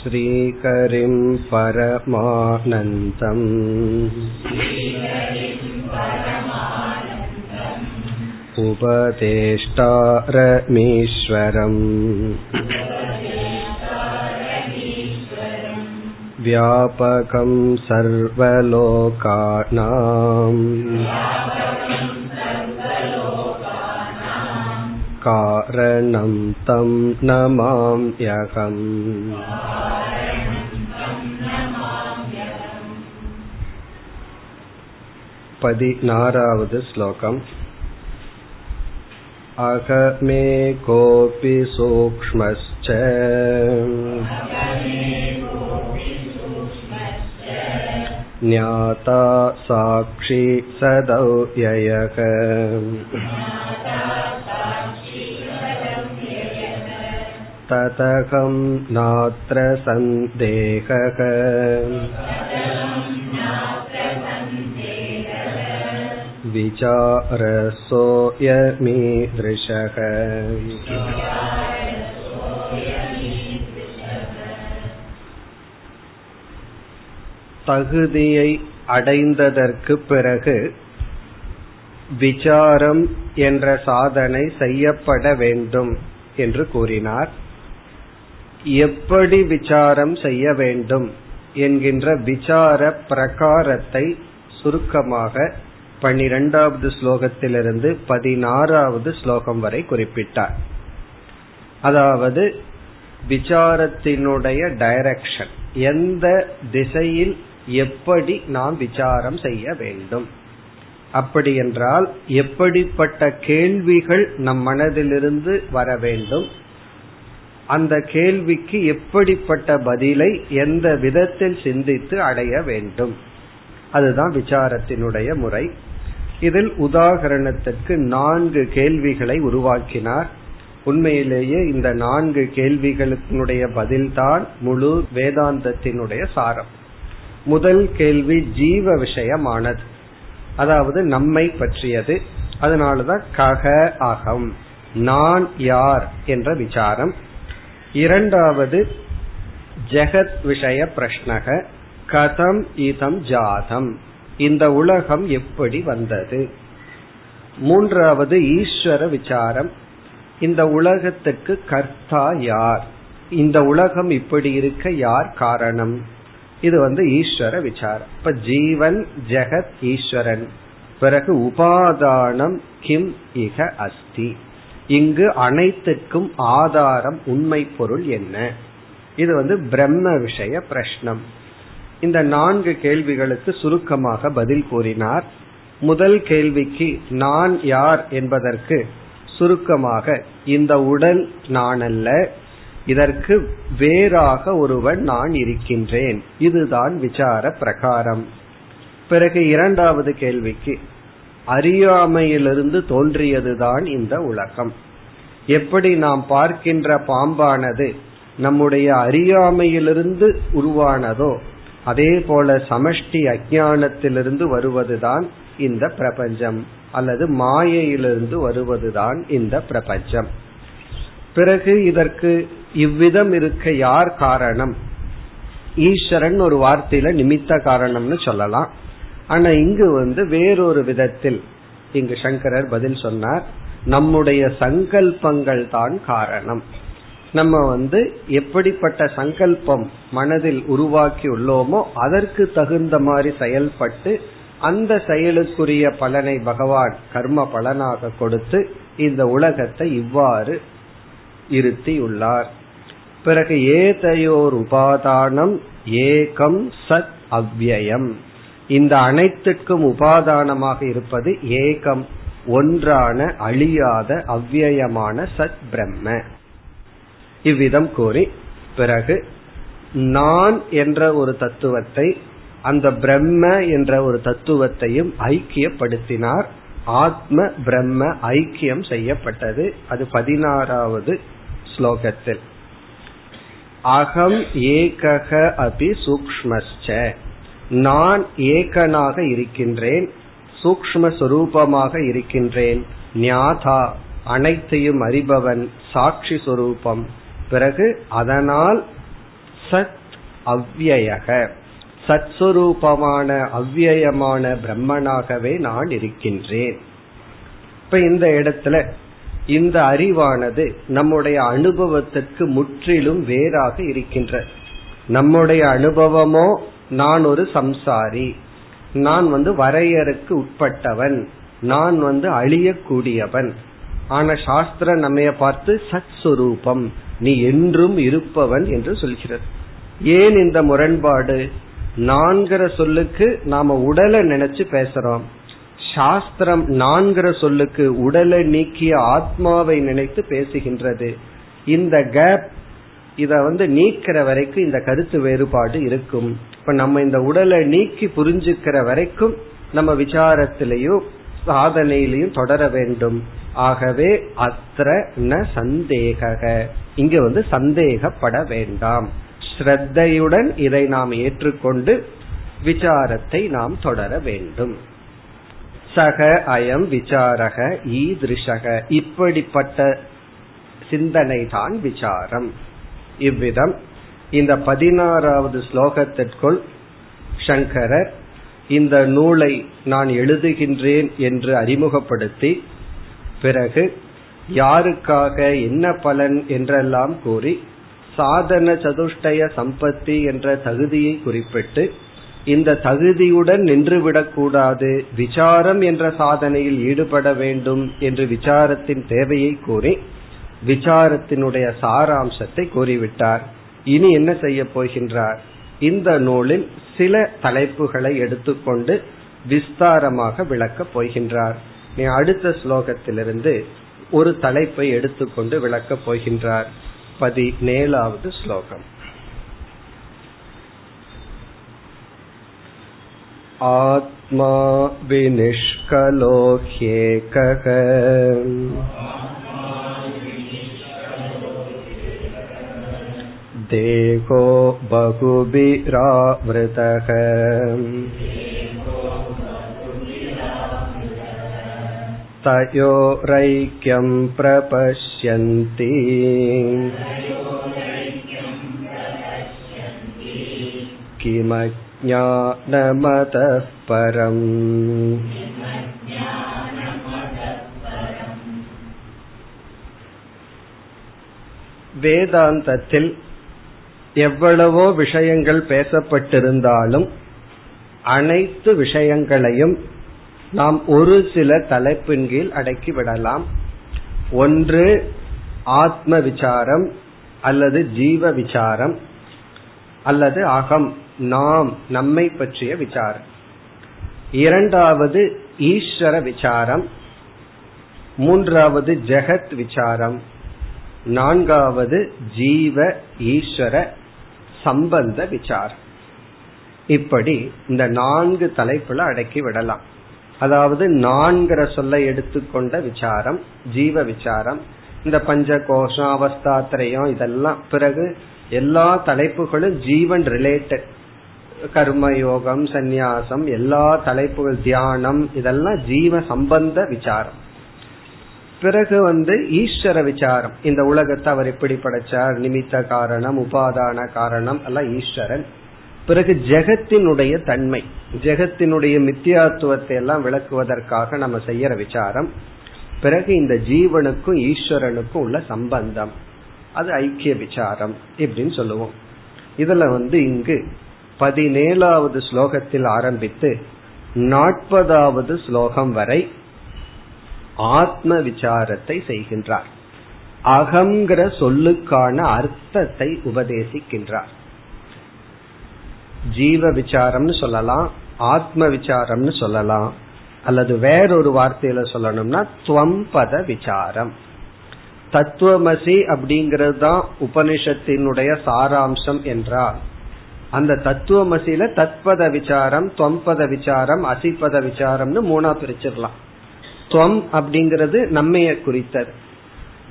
श्रीकरिं परमानन्दम् उपदेष्टारमीश्वरम् व्यापकं सर्वलोकानाम् कारणं तं नमाम्यहम् पदिनारावद् श्लोकम् अहमे कोऽपि सूक्ष्मश्च ज्ञाता साक्षी सदव्ययः ततहं नात्र सन्देहः विचारसोऽयमीदृशः தகுதியை அடைந்ததற்கு பிறகு விசாரம் என்ற சாதனை செய்யப்பட வேண்டும் என்று கூறினார் எப்படி விசாரம் செய்ய வேண்டும் என்கின்ற விசார பிரகாரத்தை சுருக்கமாக பனிரெண்டாவது ஸ்லோகத்திலிருந்து பதினாறாவது ஸ்லோகம் வரை குறிப்பிட்டார். அதாவது விசாரத்தினுடைய டைரக்ஷன் எந்த திசையில் எப்படி நாம் விசாரம் செய்ய வேண்டும். அப்படி என்றால் எப்படிப்பட்ட கேள்விகள் நம் மனதிலிருந்து வர வேண்டும் அந்த கேள்விக்கு எப்படிப்பட்ட பதிலை எந்த விதத்தில் சிந்தித்து அடைய வேண்டும்? அதுதான் விசாரத்தினுடைய முறை. இதில் உதாகரணத்திற்கு நான்கு கேள்விகளை உருவாக்கினார். உண்மையிலேயே இந்த நான்கு கேள்விகளுடைய பதில்தான் முழு வேதாந்தத்தினுடைய சாரம். முதல் கேள்வி ஜீவ விஷயமானது. அதாவது நம்மை பற்றியது. அதனாலதான் கக அகம். நான் யார் என்ற விசாரம். இரண்டாவது ஜெகத் விஷய பிரஷ்னக கதம் இதம் ஜாதம். இந்த உலகம் எப்படி வந்தது? மூன்றாவது ஈஸ்வர விசாரம். இந்த உலகத்துக்கு கர்த்தா யார்? இந்த உலகம் இப்படி இருக்க யார் காரணம்? இது வந்து ஈஸ்வர விசாரம். இப்ப ஜீவன் ஜெகத் ஈஸ்வரன். பிறகு உபாதானம் கிம் இக அஸ்தி. இங்கு அனைத்துக்கும் ஆதாரம் உண்மை பொருள் என்ன? இது வந்து பிரம்ம விஷய பிரஷ்னம். இந்த நான்கு கேள்விகளுக்கு சுருக்கமாக பதில் கூறினார். முதல் கேள்விக்கு நான் யார் என்பதற்கு சுருக்கமாக இந்த உடல் நான் அல்ல இதற்கு வேறாக ஒருவன் நான் இருக்கின்றேன். இதுதான் விசார பிரகாரம். பிறகு இரண்டாவது கேள்விக்கு அறியாமையிலிருந்து தோன்றியதுதான் இந்த உலகம். எப்படி நாம் பார்க்கின்ற பாம்பானது நம்முடைய அறியாமையிலிருந்து உருவானதோ அதே போல சமஷ்டி அஜானத்திலிருந்து வருவதுதான் இந்த பிரபஞ்சம் அல்லது மாயையிலிருந்து வருவதுதான் இந்த பிரபஞ்சம். பிறகு இதற்கு இவ்விதம் இருக்க யார் காரணம்? ஈஸ்வரன் ஒரு வார்த்தையில நிமித்த காரணம்னு சொல்லலாம். ஆனா இங்கு வந்து வேறொரு விதத்தில் இங்கு சங்கரர் பதில் சொன்னார். நம்முடைய சங்கல்பங்கள் தான் காரணம். நம்ம வந்து எப்படிப்பட்ட சங்கல்பம் மனதில் உருவாக்கி உள்ளோமோ அதற்கு தகுந்த மாதிரி செயல்பட்டு அந்த செயலுக்குரிய பலனை பகவான் கர்ம பலனாக கொடுத்து இந்த உலகத்தை இவ்வாறு இருத்தியுள்ளார் பிறகு ஏதையோர் உபாதானம் ஏகம் சத் அவ்யயம் இந்த அனைத்துக்கும் உபாதானமாக இருப்பது ஏகம் ஒன்றான அழியாத அவ்யயமான சத் பிரம்ம. இவ்விதம் கூறி பிறகு நான் என்ற ஒரு தத்துவத்தை அந்த பிரம்ம என்ற ஒரு தத்துவத்தையும் ஐக்கியப்படுத்தினார். ஆத்ம பிரம்ம ஐக்கியம் செய்யப்பட்டது. அது பதினாறாவது ஸ்லோகத்தில். அகம் ஏகக அபி சூக்மஸ்ச நான் ஏகனாக இருக்கின்றேன் சூக்ம சொரூபமாக இருக்கின்றேன் ஞாதா அனைத்தையும் அறிபவன் சாட்சி சொரூபம். பிறகு அதனால் சத் அவ்வயக. சத்ஸ்வரூபமான அவ்வியமான பிரம்மனாகவே நான் இருக்கின்றேன். இப்ப இந்த இடத்துல இந்த அறிவானது நம்முடைய அனுபவத்திற்கு முற்றிலும் வேறாக இருக்கின்ற. நம்முடைய அனுபவமோ நான் ஒரு சம்சாரி. நான் வந்து வரையறுக்கு உட்பட்டவன். நான் வந்து அழியக்கூடியவன். ஆனா சாஸ்திரம் நம்மைய பார்த்து சத் சுரூபம் நீ என்றும் இருப்பவன் என்று சொல்கிறது. ஏன் இந்த முரண்பாடு? நான்கிற சொல்லுக்கு நாம உடலை நினைச்சு பேசுறோம். சாஸ்திரம் நான்கிற சொல்லுக்கு உடலை நீக்கிய ஆத்மாவை நினைத்து பேசுகின்றது. இந்த கேப் இத வந்து நீக்கிற வரைக்கும் இந்த கருத்து வேறுபாடு இருக்கும். இப்ப நம்ம இந்த உடலை நீக்கி புரிஞ்சுக்கிற வரைக்கும் நம்ம விசாரத்திலையும் சாதனையிலையும் தொடர வேண்டும். ஆகவே அத்திர ந சந்தேக இங்க வந்து சந்தேகப்பட வேண்டாம். ஸ்ரத்தையுடன் இதை நாம் ஏற்றுக்கொண்டு விசாரத்தை நாம் தொடர வேண்டும். சக அயம் விசாரக ஈதிருஷக இப்படிப்பட்ட சிந்தனை தான் விசாரம். இவ்விதம். இந்த பதினாறாவது ஸ்லோகத்திற்குள் சங்கரர் இந்த நூலை நான் எழுதுகின்றேன் என்று அறிமுகப்படுத்தி பிறகு யாருக்காக என்ன பலன் என்றெல்லாம் கூறி சாதன சதுஷ்டய சம்பத்தி என்ற தகுதியை குறிப்பிட்டு இந்த தகுதியுடன் நின்றுவிடக்கூடாது விசாரம் என்ற சாதனையில் ஈடுபட வேண்டும் என்று விசாரத்தின் தேவையை கூறி விசாரத்தினுடைய சாராம்சத்தை கூறிவிட்டார் இனி என்ன செய்ய போகின்றார் இந்த நூலில் சில தலைப்புகளை எடுத்துக்கொண்டு விஸ்தாரமாக விளக்கப் போகின்றார் நீ அடுத்த ஸ்லோகத்திலிருந்து ஒரு தலைப்பை எடுத்துக்கொண்டு விளக்கப் போகின்றார் பதினேழாவது ஸ்லோகம் आत्मा विनिष्कलो ह्येकः देहो बहुभिरावृतः तयोरैक्यं प्रपश्यन्ति किमज्ञानमतः परम् வேதாந்தத்தில் எவ்வளவோ விஷயங்கள் பேசப்பட்டிருந்தாலும் அனைத்து விஷயங்களையும் நாம் ஒரு சில தலைப்பின் கீழ் அடக்கிவிடலாம் ஒன்று ஆத்ம விசாரம் அல்லது ஜீவ விசாரம் அல்லது அகம் நாம் நம்மை பற்றிய விசாரம். இரண்டாவது ஈஸ்வர விசாரம். மூன்றாவது ஜெகத் விசாரம். நான்காவது ஜீவ ஈஸ்வர சம்பந்த விசாரம். இப்படி இந்த நான்கு தலைப்புல அடக்கி விடலாம். அதாவது நான்கிற சொல்ல எடுத்துக்கொண்ட விசாரம் ஜீவ விசாரம் இந்த பஞ்ச கோஷம் அவஸ்தாத்திரையும் இதெல்லாம். பிறகு எல்லா தலைப்புகளும் ஜீவன் ரிலேட்டட் கர்ம யோகம் சந்நியாசம் எல்லா தலைப்புகள் தியானம் இதெல்லாம் ஜீவ சம்பந்த விசாரம். பிறகு வந்து ஈஸ்வர விசாரம். இந்த உலகத்தை அவர் எப்படி படைச்சார்? நிமித்த காரணம் உபாதான காரணம் எல்லாம் ஈஸ்வரன். பிறகு ஜெகத்தினுடைய தன்மை ஜெகத்தினுடைய மித்தியாத்துவத்தை எல்லாம் விளக்குவதற்காக நம்ம செய்யற விசாரம். பிறகு இந்த ஜீவனுக்கும் ஈஸ்வரனுக்கும் உள்ள சம்பந்தம். அது ஐக்கிய விசாரம் இப்படின்னு சொல்லுவோம். இதுல வந்து இங்கு பதினேழாவது ஸ்லோகத்தில் ஆரம்பித்து நாற்பதாவது ஸ்லோகம் வரை ஆத்ம விசாரத்தை செய்கின்றார். அகங்கிற சொல்லுக்கான அர்த்தத்தை உபதேசிக்கின்றார். ஜீவ விசாரம்னு சொல்லலாம் ஆத்ம விசாரம்னு சொல்லலாம் அல்லது வேறொரு வார்த்தையில சொல்லணும்னா துவம்பத விசாரம். தத்துவமசி அப்படிங்கிறது தான் உபனிஷத்தினுடைய சாராம்சம் என்றால் அந்த தத்துவமசியில தத்பத விசாரம் தொம்பத விசாரம் அசிப்பத விசாரம்னு மூணா பிரிச்சிடலாம். துவம் அப்படிங்கிறது நம்மைய குறித்தது.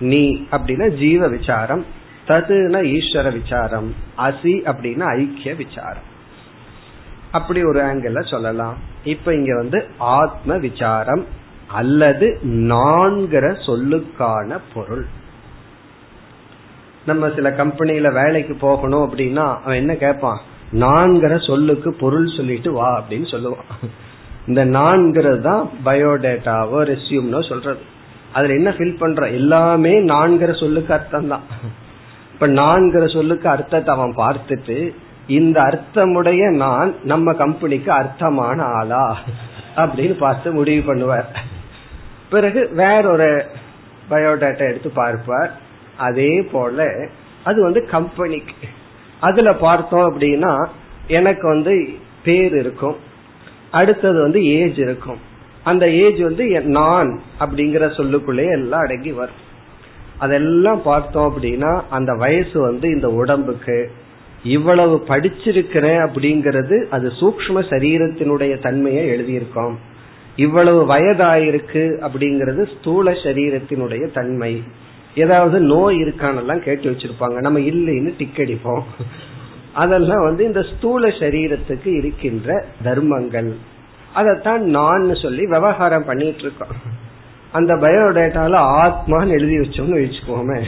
நீ அப்படின்னா ஜீவ விசாரம் ததுனா ஈஸ்வர விசாரம் அசி அப்படின்னா ஐக்கிய விசாரம். அப்படி ஒரு ஆங்கிள் சொல்லலாம். இப்ப இங்க வந்து ஆத்ம விசாரம் அல்லது நான்கிற சொல்லுக்கான பொருள். நம்ம சில கம்பெனியில வேலைக்கு போகணும் அப்படின்னா அவன் என்ன கேட்பான்? நான்கிற சொல்லுக்கு பொருள் சொல்லிட்டு வா அப்படின்னு சொல்லுவான். இந்த நான்கிறது தான் பயோடேட்டாவோ ரெசியூம்னோ சொல்றது. அதுல என்ன ஃபில் பண்ற? எல்லாமே நான்கிற சொல்லுக்கு அர்த்தம் தான். இப்ப நான்கிற சொல்லுக்கு அர்த்தத்தை அவன் பார்த்துட்டு இந்த அர்த்தமுடைய நான் நம்ம கம்பெனிக்கு அர்த்தமான ஆளா? அப்படின்னு பார்த்து முடிவு பண்ணுவார். பிறகு வேறொரு பயோடேட்டா எடுத்து பார்ப்பார். அதே போல அது வந்து கம்பெனிக்கு. அதுல பார்த்தோம் அப்படின்னா எனக்கு வந்து பேர் இருக்கும். அடுத்தது வந்து ஏஜ் இருக்கும். அந்த ஏஜ் வந்து நான் அப்படிங்கிற சொல்லுக்குள்ளேயே எல்லாம் அடங்கி வரும். அதெல்லாம் பார்த்தோம் அப்படின்னா அந்த வயசு வந்து இந்த உடம்புக்கு இவ்வளவு படிச்சிருக்கிறேன் அப்படிங்கிறது அது சூக்ம சரீரத்தினுடைய தன்மையை எழுதியிருக்கோம். இவ்வளவு வயதாயிருக்கு அப்படிங்கிறது ஸ்தூல சரீரத்தினுடைய தன்மை. ஏதாவது நோய் இருக்கானெல்லாம் கேட்டு வச்சிருப்பாங்க. நம்ம இல்லைன்னு டிக் அடிப்போம். அதெல்லாம் வந்து இந்த ஸ்தூல சரீரத்துக்கு இருக்கின்ற தர்மங்கள். அதைத்தான் நான் சொல்லி விவகாரம் பண்ணிட்டு இருக்கோம் அந்த பயோடேட்டால ஆத்மான்னு எழுதி வச்சோம்னு வச்சுக்கோமே.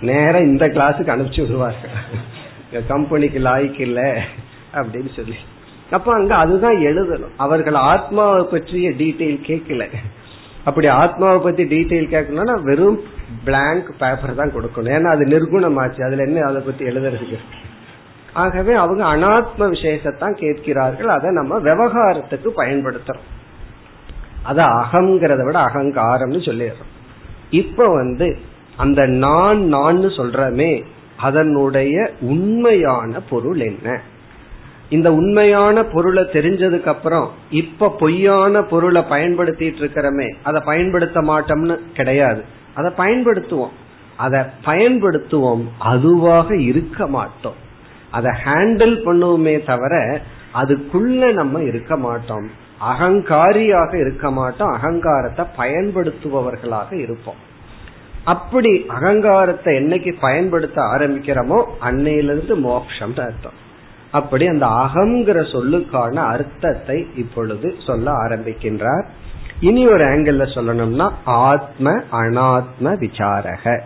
நேரம் இந்த கிளாஸுக்கு அனுப்பிச்சு விடுவார்கள். கம்பெனிக்கு லாய்க்கு இல்ல அப்படின்னு சொல்லி. அப்ப அங்க அதுதான் எழுதணும். அவர்கள் ஆத்மாவை பற்றிய டீட்டெயில் கேட்கல. அப்படி ஆத்மாவை பத்தி டீட்டெயில் கேட்கணும்னா வெறும் பிளாங்க் பேப்பர் தான் கொடுக்கணும். ஏன்னா அது நிர்குணமாச்சு. அதுல என்ன அதை பத்தி எழுதுறதுக்கு ஆகவே அவங்க அனாத்ம விசேஷத்தான் கேட்கிறார்கள். அதை நம்ம விவகாரத்துக்கு பயன்படுத்துறோம். அத அகங்கிறத விட அகங்காரம்னு சொல்லிடுறோம். இப்ப வந்து அந்த நான் நான் சொல்றமே அதனுடைய உண்மையான பொருள் என்ன? இந்த உண்மையான பொருளை தெரிஞ்சதுக்கு அப்புறம் இப்ப பொய்யான பொருளை பயன்படுத்திட்டு இருக்கிறமே அதை பயன்படுத்த மாட்டோம்னு கிடையாது. அதை பயன்படுத்துவோம். அதை பயன்படுத்துவோம். அதுவாக இருக்க மாட்டோம். அதை ஹேண்டில் பண்ணுவோமே தவிர அதுக்குள்ள நம்ம இருக்க மாட்டோம். அகங்காரியாக இருக்க மாட்டோம். அகங்காரத்தை பயன்படுத்துபவர்களாக இருப்போம். அப்படி அகங்காரத்தை என்னைக்கு பயன்படுத்த ஆரம்பிக்கிறோமோ அன்னையிலிருந்து மோக்ஷம் அர்த்தம். அப்படி அந்த அகங்கிற சொல்லுக்கான அர்த்தத்தை இப்பொழுது சொல்ல ஆரம்பிக்கின்றார். இனி ஒரு ஆங்கிள் சொல்லணும்னா ஆத்ம அனாத்ம விசாரக.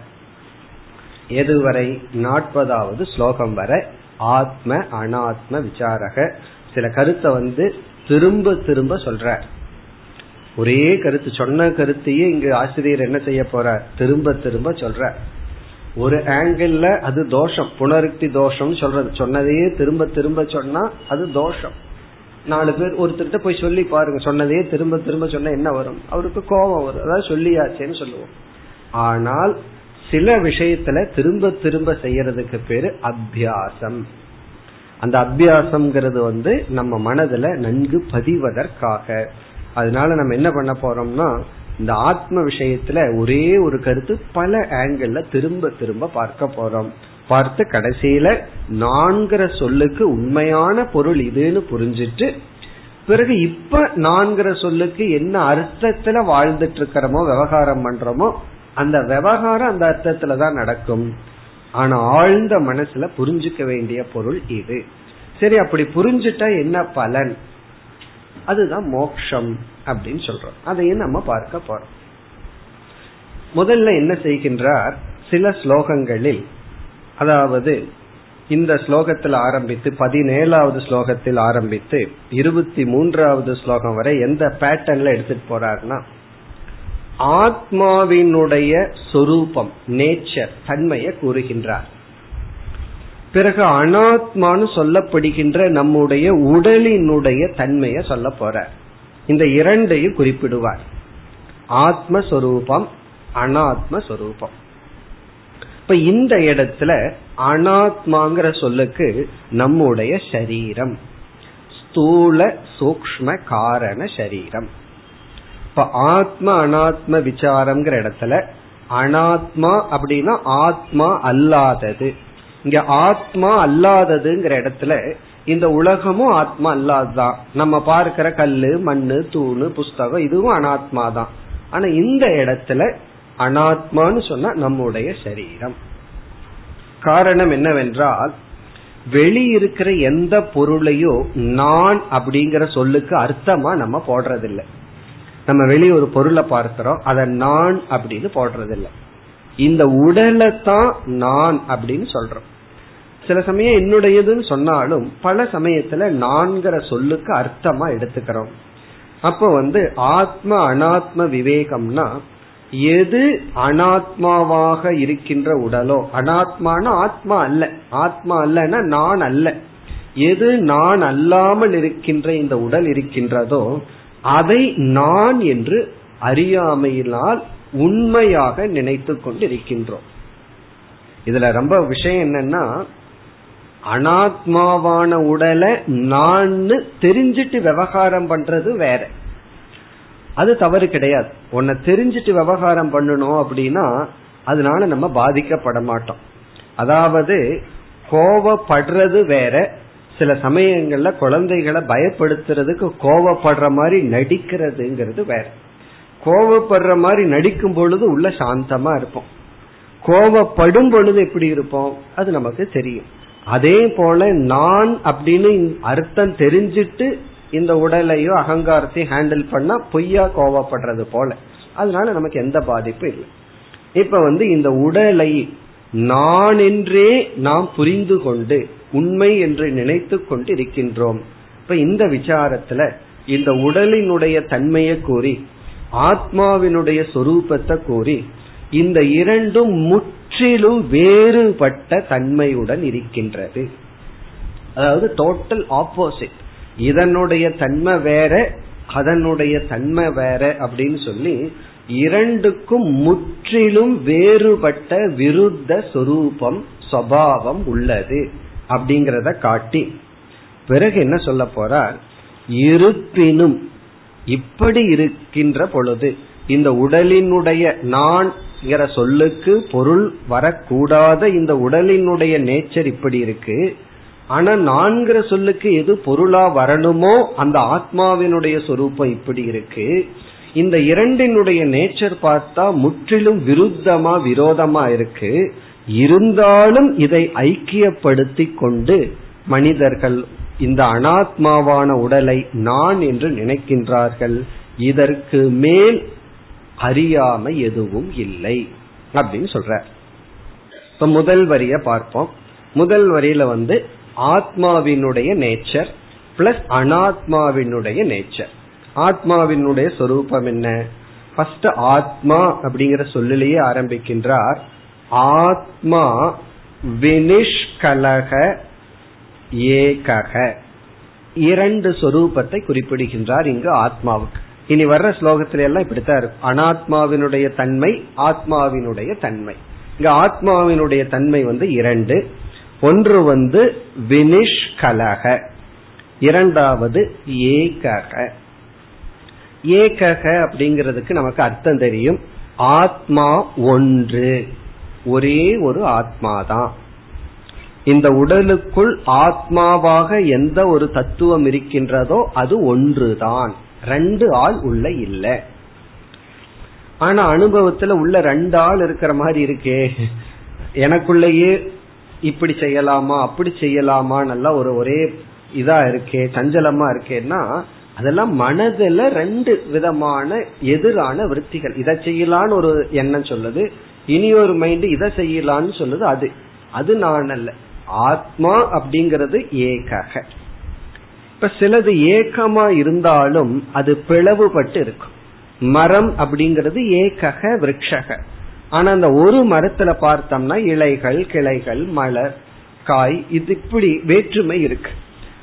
எதுவரை? நாற்பதாவது ஸ்லோகம் வரை. ஆத்ம அனாத்ம விசாரக. சில கருத்தை வந்து திரும்ப திரும்ப சொல்ற. ஒரே கருத்து சொன்ன கருத்தையே இங்கு ஆசிரியர் என்ன செய்ய போற திரும்ப திரும்ப சொல்ற. ஒரு ஆங்கிள் அது தோஷம் புனருக்தி தோஷம் சொல்றது. சொன்னதையே திரும்ப திரும்ப சொன்னா அது தோஷம். நாலு பேர் ஒருத்தர்கிட்ட போய் சொல்லி பாருங்க. சொன்னதையே திரும்ப திரும்ப சொன்னா என்ன வரும்? அவருக்கு கோபம் வரும். அதாவது சொல்லியாச்சேன்னு சொல்லுவோம். ஆனால் சில விஷயத்துல திரும்ப திரும்ப செய்யறதுக்கு பேரு அபியாசம். அந்த அபியாசம்ங்கிறது வந்து நம்ம மனதுல நன்கு பதிவதற்காக. அதனால நம்ம என்ன பண்ண போறோம்னா இந்த ஆத்ம விஷயத்துல ஒரே ஒரு கருத்து பல ஆங்கிள் திரும்ப திரும்ப பார்க்க போறோம். பார்த்து கடைசியில நான்கிற சொல்லுக்கு உண்மையான பொருள் இதுன்னு புரிஞ்சிட்டு பிறகு இப்ப நான்கிற சொல்லுக்கு என்ன அர்த்தத்துல வாழ்ந்துட்டு இருக்கிறோமோ விவகாரம் பண்றோமோ அந்த விவகாரம் அந்த அர்த்தத்துல தான் நடக்கும். ஆனா ஆழ்ந்த மனசுல புரிஞ்சுக்க வேண்டிய பொருள் இது. சரி அப்படி புரிஞ்சுட்டா என்ன பலன்? அதுதான் மோக்ஷம் அப்படின்னு சொல்றோம். அதையும் நம்ம பார்க்க போறோம். முதல்ல என்ன செய்கின்றார்? சில ஸ்லோகங்களில் அதாவது இந்த ஸ்லோகத்தில் ஆரம்பித்து பதினேழாவது ஸ்லோகத்தில் ஆரம்பித்து இருபத்தி மூன்றாவது ஸ்லோகம் வரை எந்த பேட்டர்ன்ல எடுத்துட்டு போறாருன்னா ஆத்மாவினுடைய சொரூபம் நேச்சர் தன்மையை கூறுகின்றார். பிறகு அனாத்மான்னு சொல்லப்படுகின்ற நம்முடைய உடலினுடைய தன்மையை சொல்ல போற இந்த இரண்டையும் குறிப்பிடுவார். ஆத்மஸ்வரூபம் அனாத்மஸ்வரூபம். இப்ப இந்த இடத்துல அனாத்மாங்கிற சொல்லுக்கு நம்முடைய சரீரம். ஸ்தூல சூக்ம காரண சரீரம். இப்ப ஆத்ம அனாத்ம விசாரம்ங்கிற இடத்துல அனாத்மா அப்படின்னா ஆத்மா அல்லாதது. இங்க ஆத்மா அல்லாததுங்கிற இடத்துல இந்த உலகமும் ஆத்மா அல்லாததான் நம்ம பார்க்கிற கல்லு மண்ணு தூணு புஸ்தகம் இதுவும் அனாத்மா தான் ஆனா இந்த இடத்துல அனாத்மான்னு சொன்னா நம்முடைய சரீரம். காரணம் என்னவென்றால் வெளியிருக்கிற எந்த பொருளையும் நான் அப்படிங்கிற சொல்லுக்கு அர்த்தமா நம்ம போடுறதில்லை. நம்ம வெளியே ஒரு பொருளை பார்க்கிறோம் அதை நான் அப்படின்னு போடுறதில்லை. இந்த உடலை தான் நான் அப்படின்னு சொல்றோம். சில சமயம் என்னுடையதுன்னு சொன்னாலும் பல சமயத்துல நான்கிற சொல்லுக்கு அர்த்தமா எடுத்துக்கிறோம். அப்போ வந்து ஆத்ம அனாத்ம விவேகம்னா எது அனாத்மாவாக இருக்கின்ற உடலோ அனாத்மான ஆத்மா அல்ல. ஆத்மா அல்லன்னா நான் அல்ல. எது நான் அல்லாமல் இருக்கின்ற இந்த உடல் இருக்கின்றதோ அதை நான் என்று அறியாமையினால் உண்மையாக நினைத்து கொண்டிருக்கின்றோம். இதுல ரொம்ப விஷயம் என்னன்னா அனாத்மாவான உடலை நான் தெரிஞ்சிட்டு விவகாரம் பண்றது வேற. அது தவறு கிடையாது. உன்னை தெரிஞ்சிட்டு விவகாரம் பண்ணணும் அப்படின்னா அதனால நம்ம பாதிக்கப்பட மாட்டோம். அதாவது கோவப்படுறது வேற சில சமயங்கள்ல குழந்தைகளை பயப்படுத்துறதுக்கு கோவப்படுற மாதிரி நடிக்கிறதுங்கிறது வேற. கோவப்படுற மாதிரி நடிக்கும் பொழுது உள்ள சாந்தமா இருப்போம். கோவப்படும் பொழுது எப்படி இருப்போம்? அது நமக்கு தெரியும். அதே போல நான் அப்படின்னு அர்த்தம் தெரிஞ்சிட்டு இந்த உடலையோ அகங்காரத்தையும் ஹேண்டில் பண்ணா பொய்யா கோவப்படுறது போல. அதனால நமக்கு எந்த பாதிப்பும் இல்லை. இப்ப வந்து இந்த உடலை நான் என்றே நாம் புரிந்து கொண்டு உண்மை என்று நினைத்து கொண்டு இருக்கின்றோம் இப்ப இந்த விசாரத்துல இந்த உடலினுடைய தன்மையை கூறி ஆத்மாவினுடைய சொரூபத்தை கூறி இந்த இரண்டும் முற்றிலும் வேறுபட்ட தன்மையுடன் இருக்கின்றது. அதாவது டோட்டல் ஆப்போசிட் இதனுடைய தன்மை வேற அதனுடைய தன்மை வேற அப்படின்னு சொல்லி இரண்டுக்கும் முற்றிலும் வேறுபட்ட விருத்த சொரூபம் சபாவம் உள்ளது. அப்படிங்கிறத காட்டி பிறகு என்ன சொல்ல போறார்? இருப்பினும் இப்படி இருக்கின்ற பொழுது இந்த உடலினுடைய நான் சொல்லுக்கு பொருள் வரக்கூடாத இந்த உடலினுடைய நேச்சர் இப்படி இருக்கு. ஆனா நான்கிற சொல்லுக்கு எது பொருளா வரணுமோ அந்த ஆத்மாவினுடைய சொரூபம் இப்படி இருக்கு. இந்த இரண்டினுடைய நேச்சர் பார்த்தா முற்றிலும் விருத்தமா விரோதமா இருக்கு. இருந்தாலும் இதை ஐக்கியப்படுத்தி கொண்டு மனிதர்கள் இந்த அனாத்மாவான உடலை நான் என்று நினைக்கின்றார்கள். இதற்கு மேல் அறியாமை எதுவும் இல்லை அப்படின்னு சொல்ற இப்ப முதல் வரிய பார்ப்போம். முதல் வரியில வந்து ஆத்மாவினுடைய நேச்சர் பிளஸ் அனாத்மாவினுடைய நேச்சர். ஆத்மாவினுடைய சொரூபம் என்ன? ஃபர்ஸ்ட் ஆத்மா அப்படிங்கிற சொல்லிலேயே ஆரம்பிக்கின்றார். ஆத்மா வினிஷ்கலக ஏகக. இரண்டு சொரூபத்தை குறிப்பிடுகின்றார் இங்கு ஆத்மாவுக்கு. இனி வர்ற ஸ்லோகத்தில எல்லாம் இப்படித்தான் இருக்கும். அனாத்மாவினுடைய தன்மை ஆத்மாவினுடைய தன்மை. இங்க ஆத்மாவினுடைய தன்மை வந்து இரண்டு. ஒன்று வந்து வினிஷ்கலக. இரண்டாவது ஏகக. ஏகக அப்படிங்கிறதுக்கு நமக்கு அர்த்தம் தெரியும். ஆத்மா ஒன்று. ஒரே ஒரு ஆத்மாதான். இந்த உடலுக்குள் ஆத்மாவாக எந்த ஒரு தத்துவம் இருக்கின்றதோ அது ஒன்றுதான். ரெண்டு ஆள் உள்ள இல்லை. ஆனா அனுபவத்துல உள்ள ரெண்டு ஆள் இருக்கிற மாதிரி இருக்கே. எனக்குள்ளேயே இப்படி செய்யலாமா அப்படி செய்யலாமா நல்லா ஒரு ஒரே இதா இருக்கே சஞ்சலமா இருக்கேன்னா அதெல்லாம் மனதுல ரெண்டு விதமான எதிரான விருத்திகள். இதை செய்யலான்னு ஒரு எண்ணம் சொல்லுது இனி ஒரு மைண்ட் இதை செய்யலான்னு சொல்லுது அது. அது நான் அல்ல. ஆத்மா அப்படிங்கிறது ஏகக. இப்ப சிலது ஏக்கமா இருந்தாலும் அது பிளவுபட்டு இருக்கும். மரம் அப்படிங்கிறது ஏகக விரக்ஷக ஆனா அந்த ஒரு மரத்துல பார்த்தோம்னா இலைகள் கிளைகள் மலர் காய் இது இப்படி வேற்றுமை இருக்கு.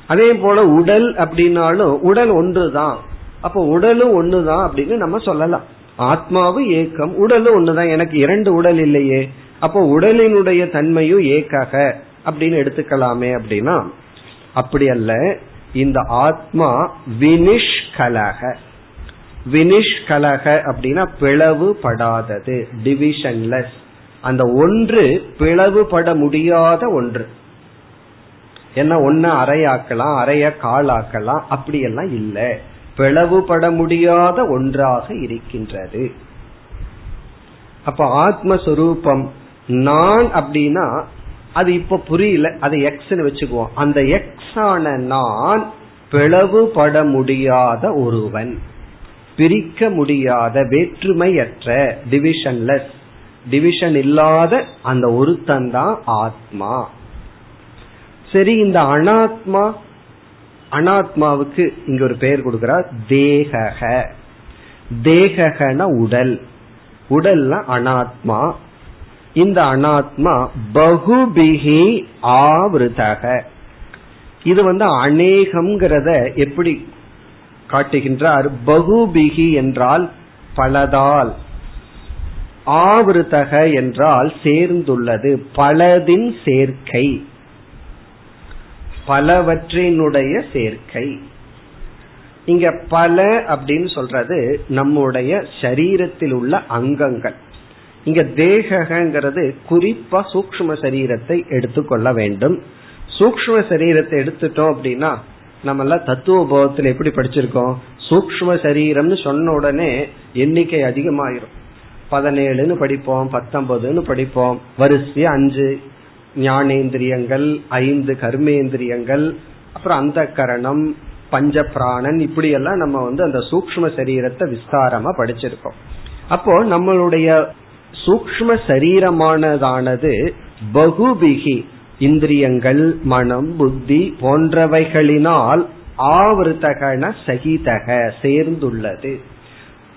அதே போல உடல் அப்படின்னாலும் உடல் ஒன்றுதான். அப்ப உடலும் ஒண்ணுதான் அப்படின்னு நம்ம சொல்லலாம். ஆத்மாவும் ஏக்கம். உடலும் ஒண்ணுதான். எனக்கு இரண்டு உடல் இல்லையே. அப்போ உடலினுடைய தன்மையும் ஏக்காக அப்படின்னு எடுத்துக்கலாமே அப்படின்னா அப்படி அல்ல. இந்த ஆத்மா வினிஷ்கலக. வினிஷ்கலக அப்படின்னா பிளவுபடாதது டிவிஷன்லெஸ் அந்த ஒன்று பிளவுபட முடியாத ஒன்று. என்ன ஒன்ன அறையாக்கலாம் அறைய காலாக்கலாம். அப்படியெல்லாம் இல்லை. பிளவுபட முடியாத ஒன்றாக இருக்கின்றது. அப்ப ஆத்மஸ்வரூபம் நான் அப்படின்னா அது இப்ப புரியல அது எக்ஸ்னு வச்சுக்குவோம். அந்த எக்ஸ் ஆன நான் பிளவுபட முடியாத ஒருவன். பிரிக்க முடியாத வேற்றுமையற்ற டிவிஷன்லெஸ் டிவிஷன் இல்லாத அந்த ஒருத்தன் தான் ஆத்மா. சரி இந்த அனாத்மா அனாத்மாவுக்கு இங்க ஒரு பெயர் கொடுக்கிறார் தேகக தேககன உடல். உடல்ல அனாத்மா. இந்த அனாத்மா பகுபிகி ஆவிருதக இது வந்து அநேகம்ங்கிறத எப்படி காட்டுகின்றார்? பகுபிகி என்றால் பலதால். ஆவிருத்தக என்றால் சேர்ந்துள்ளது பலதின் சேர்க்கை. பலவற்றினுடைய சேர்க்கை. இங்க பல அப்படின்னு சொல்றது நம்முடைய சரீரத்தில் உள்ள அங்கங்கள். இங்க தேகங்கிறது குறிப்பா சூக்ம சரீரத்தை எடுத்துக்கொள்ள வேண்டும். சூக்ம சரீரத்தை எடுத்துட்டோம் அப்படின்னா நம்ம எல்லாம் தத்துவ போதத்துல எப்படி படிச்சிருக்கோம்? சூக்ம சரீரம்னு சொன்ன உடனே எண்ணிக்கை அதிகமாயிரும். பதினேழுன்னு படிப்போம் பத்தொன்பதுன்னு படிப்போம் வரிசை அஞ்சு ஞானேந்திரியங்கள் ஐந்து கர்மேந்திரியங்கள் அப்புறம் அந்த கரணம் பஞ்ச பிராணன் இப்படி எல்லாம் நம்ம வந்து அந்த சூக்ம சரீரத்தை விஸ்தாரமா படிச்சிருக்கோம். அப்போ நம்மளுடைய சூக்ம சரீரமானதானது பகுபிகி இந்திரியங்கள் மனம் புத்தி போன்றவைகளினால் ஆவருத்தகன சகிதக சேர்ந்துள்ளது.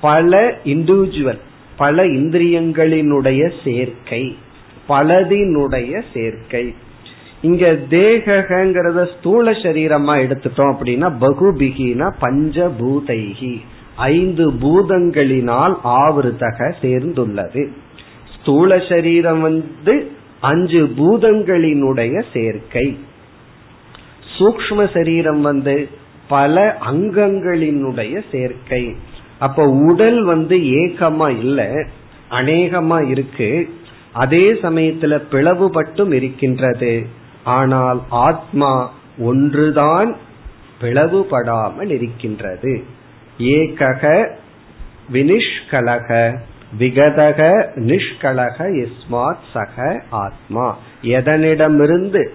பல இண்டிவிஜுவல் பல இந்திரியங்களினுடைய சேர்க்கை. பலதினுடைய சேர்க்கை. இங்க தேகங்கிறத ஸ்தூல சரீரமா எடுத்துட்டோம் அப்படின்னா பகுபிகினா பஞ்சபூதைகி. ஐந்து பூதங்களினால் ஆவருத்தக சேர்ந்துள்ளது. ஸ்தூல சரீரம் வந்து அஞ்சு பூதங்களினுடைய சேர்க்கை. சூக்ம சரீரம் வந்து பல அங்கங்களினுடைய சேர்க்கை. அப்ப உடல் வந்து ஏக்கமா இல்ல அநேகமா இருக்கு. அதே சமயத்துல பிளவுபட்டும் இருக்கின்றது. ஆனால் ஆத்மா ஒன்றுதான் பிளவுபடாமல் இருக்கின்றது. ஏகக வினிஷ்கலக விகதக நிஷ்கலக இஸ்மாத் சக ஆத்மா. எதனிடமிருந்து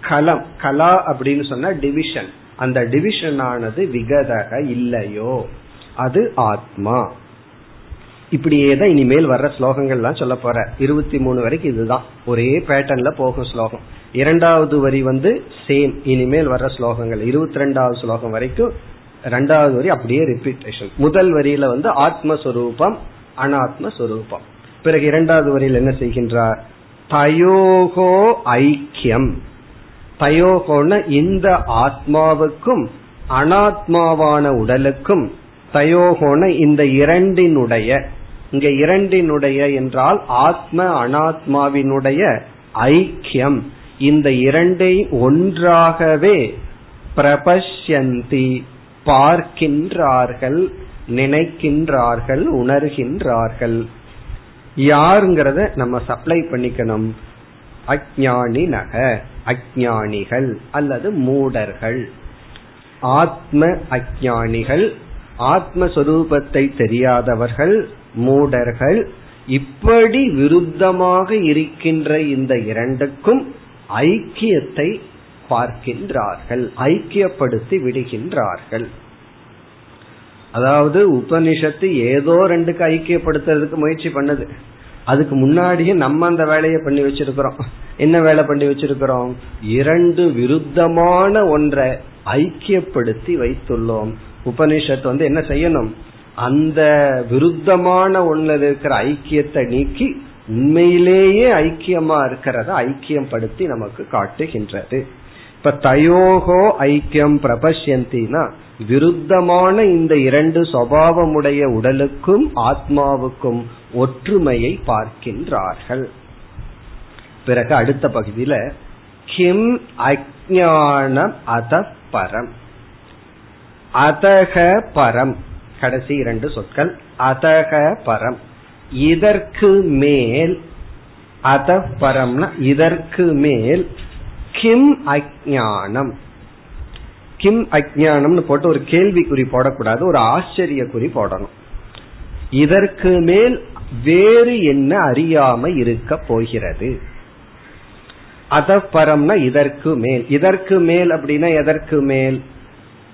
கலம் கலா அப்படின்னு சொன்னா டிவிஷன் அந்த டிவிஷன் ஆனது விகதக இல்லையோ? அது ஆத்மா. இப்படியே தான் இனிமேல் வர்ற ஸ்லோகங்கள்லாம் சொல்ல போற. இருபத்தி மூணு வரைக்கும் இதுதான். ஒரே பேட்டர்ன்ல போகும் ஸ்லோகம். இரண்டாவது வரி வந்து சேம் இனிமேல் வர்ற ஸ்லோகங்கள். இருபத்தி ரெண்டாவது ஸ்லோகம் வரைக்கும் ரெண்டாவது வரி அப்படியே ரிப்பீட்டேஷன் முதல் வரியில வந்து ஆத்மஸ்வரூபம் அனாத்மஸ்வரூபம். பிறகு இரண்டாவது வரியில் என்ன செய்கின்றார்? தயோகோ ஐக்கியம். தயோகோன இந்த ஆத்மாவுக்கும் அனாத்மாவான உடலுக்கும் தயோகோன இந்த இரண்டினுடைய இங்க இரண்டினுடைய என்றால் ஆத்ம அனாத்மாவினுடைய ஐக்கியம். இந்த இரண்டை ஒன்றாகவே பிரபஷ்யந்தி பார்க்கின்றார்கள் நினைக்கின்றார்கள் உணர்கின்றார்கள். யாருங்கிறத நம்ம சப்ளை பண்ணிக்கணும். அஜானி நக அஜானிகள் அல்லது மூடர்கள். ஆத்ம அஜானிகள் ஆத்மஸ்வரூபத்தை தெரியாதவர்கள் மூடர்கள் இப்படி விருத்தமாக இருக்கின்ற இந்த இரண்டுக்கும் ஐக்கியத்தை பார்க்கின்றார்கள் ஐக்கியப்படுத்தி விடுகின்றார்கள். அதாவது உபனிஷத்து ஏதோ ரெண்டுக்கு ஐக்கியப்படுத்துறதுக்கு முயற்சி பண்ணுது. அதுக்கு முன்னாடியே நம்ம அந்த வேலையை பண்ணி வச்சிருக்கிறோம். என்ன வேலை பண்ணி வச்சிருக்கிறோம்? இரண்டு விருத்தமான ஒன்றை ஐக்கியப்படுத்தி வைத்துள்ளோம். உபனிஷத்து வந்து என்ன செய்யணும்? அந்த விருத்தமான ஒண்ணுல இருக்கிற ஐக்கியத்தை நீக்கி உண்மையிலேயே ஐக்கியமா இருக்கிறத ஐக்கியம் படுத்தி நமக்கு காட்டுகின்றது. இப்ப தயோகோ ஐக்கியம் பிரபஷ்யந்தினா விருத்தமான இந்த இரண்டு சுவாவமுடைய உடலுக்கும் ஆத்மாவுக்கும் ஒற்றுமையை பார்க்கின்றார்கள். பிறகு அடுத்த பகுதியில கிம் அஜானம் அத பரம். அதக பரம். கடைசி இரண்டு சொற்கள். அதக பரம். இதற்கு மேல் அத பரம்னா இதற்கு மேல் கிம் அஜானம் கிம் அஜானம்னு போட்டு ஒரு கேள்விக்குறி போடக்கூடாது ஒரு ஆச்சரிய குறி போடணும். இதற்கு மேல் வேறு என்ன அறியாம இருக்க போகிறது? அத பரம்னா இதற்கு மேல். இதற்கு மேல் அப்படின்னா எதற்கு மேல்?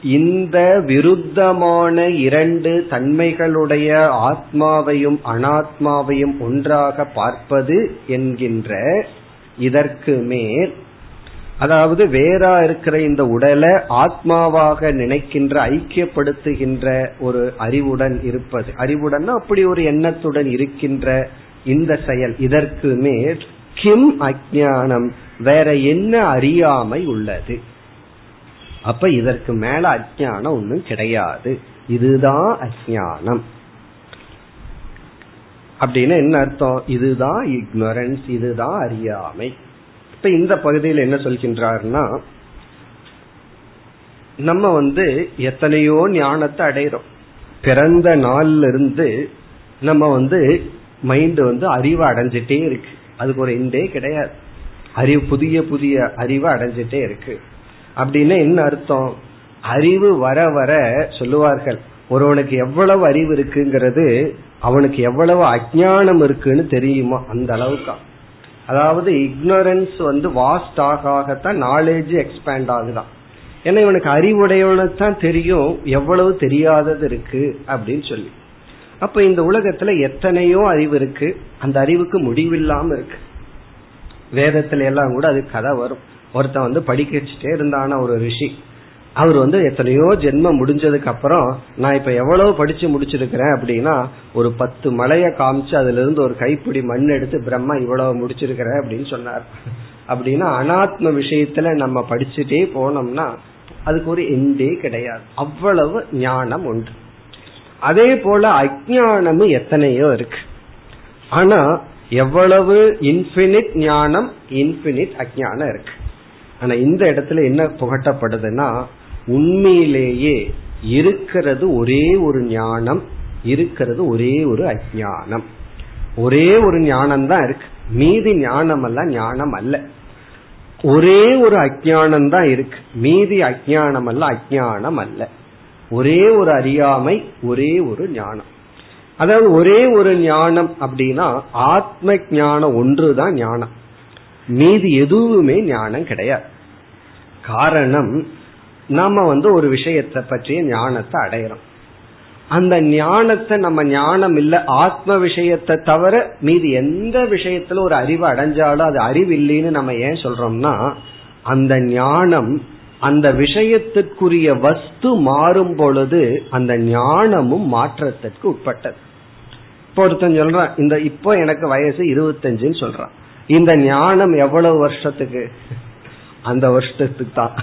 இந்த விருத்தமான இரண்டு தன்மைகளுடைய ஆத்மாவையும் அனாத்மாவையும் ஒன்றாக பார்ப்பது என்கின்ற இதற்கு மேல் அதாவது வேறா இருக்கிற இந்த உடலை ஆத்மாவாக நினைக்கின்ற ஐக்கியப்படுத்துகின்ற ஒரு அறிவுடன் இருப்பது. அறிவுடன் அப்படி ஒரு எண்ணத்துடன் இருக்கின்ற இந்த செயல். இதற்கு மேல் கிம் அஜானம் வேற என்ன அறியாமை உள்ளது? அப்ப இதற்கு மேல அஜானம் ஒன்றும் கிடையாது. இதுதான் அஜானம் அப்படின்னு என்ன அர்த்தம்? இதுதான் இக்னரன்ஸ் இதுதான் அறியாமை. இப்ப இந்த பகுதியில் என்ன சொல்கின்றார்னா நம்ம வந்து எத்தனையோ ஞானத்தை அடையிறோம். பிறந்த நாள்ல இருந்து நம்ம வந்து மைண்ட் வந்து அறிவை அடைஞ்சிட்டே இருக்கு. அதுக்கு ஒரு எண்டே கிடையாது. அறிவு புதிய புதிய அறிவை அடைஞ்சிட்டே இருக்கு. அப்படின்னு என்ன அர்த்தம்? அறிவு வர வர சொல்லுவார்கள். ஒருவனுக்கு எவ்வளவு அறிவு இருக்குங்கிறது அவனுக்கு எவ்வளவு அஜானம் இருக்குன்னு தெரியுமா? அந்த அளவுக்கு. அதாவது இக்னோரன்ஸ் வந்து வாஸ்ட் ஆக ஆகத்தான் நாலேஜ் எக்ஸ்பேண்ட் ஆகுதான். ஏன்னா இவனுக்கு அறிவுடையவனுக்கு தான் தெரியும் எவ்வளவு தெரியாதது இருக்கு அப்படின்னு சொல்லி. அப்ப இந்த உலகத்துல எத்தனையோ அறிவு இருக்கு. அந்த அறிவுக்கு முடிவில்லாம இருக்கு. வேதத்துல எல்லாம் கூட அது கதை வரும். ஒருத்தன் வந்து படிக்க வச்சுட்டே இருந்தான ஒரு ரிஷி. அவர் வந்து எத்தனையோ ஜென்மம் முடிஞ்சதுக்கு அப்புறம் நான் இப்ப எவ்வளவு படிச்சு முடிச்சிருக்கிறேன் அப்படின்னா ஒரு பத்து மலைய காமிச்சு அதுல இருந்து ஒரு கைப்பிடி மண் எடுத்து பிரம்மா இவ்வளவு முடிச்சிருக்கிறேன் அப்படின்னு சொன்னார். அப்படின்னா அனாத்ம விஷயத்துல நம்ம படிச்சுட்டே போனோம்னா அதுக்கு ஒரு எண்டே கிடையாது. அவ்வளவு ஞானம் உண்டு. அதே போல அஜானமும் எத்தனையோ இருக்கு. ஆனா எவ்வளவு இன்பினிட் ஞானம் இன்பினிட் அஜானம் இருக்கு. ஆனா இந்த இடத்துல என்ன புகட்டப்படுதுன்னா உண்மையிலேயே இருக்கிறது ஒரே ஒரு ஞானம் இருக்கிறது ஒரே ஒரு அஜானம் ஒரே ஒரு ஞானம் தான் இருக்கு. மீதி ஞானம் அல்ல ஞானம் அல்ல. ஒரே ஒரு அஜானம் தான் இருக்கு. மீதி அஜானம் அல்ல அஜானம் அல்ல. ஒரே ஒரு அறியாமை ஒரே ஒரு ஞானம். அதாவது ஒரே ஒரு ஞானம் அப்படின்னா ஆத்ம ஞானம் ஒன்று தான் ஞானம். மீதி எதுவுமே ஞானம் கிடையாது. காரணம் நாம வந்து ஒரு விஷயத்தை பற்றிய ஞானத்தை அடையிறோம். அந்த ஞானத்தை நம்ம ஞானம் இல்ல ஆத்ம விஷயத்தை தவிர மீது எந்த விஷயத்துல ஒரு அறிவு அடைஞ்சாலும் அது அறிவு இல்லைன்னு நம்ம ஏன் சொல்றோம்னா அந்த ஞானம் அந்த விஷயத்திற்குரிய வஸ்து மாறும் பொழுது அந்த ஞானமும் மாற்றத்திற்கு உட்பட்டது. இப்போ ஒருத்தன் சொல்றான் இந்த இப்போ எனக்கு வயசு இருபத்தஞ்சுன்னு சொல்றான். இந்த ஞானம் எவ்வளவு வருஷத்துக்கு? அந்த வருஷத்துக்கு தான்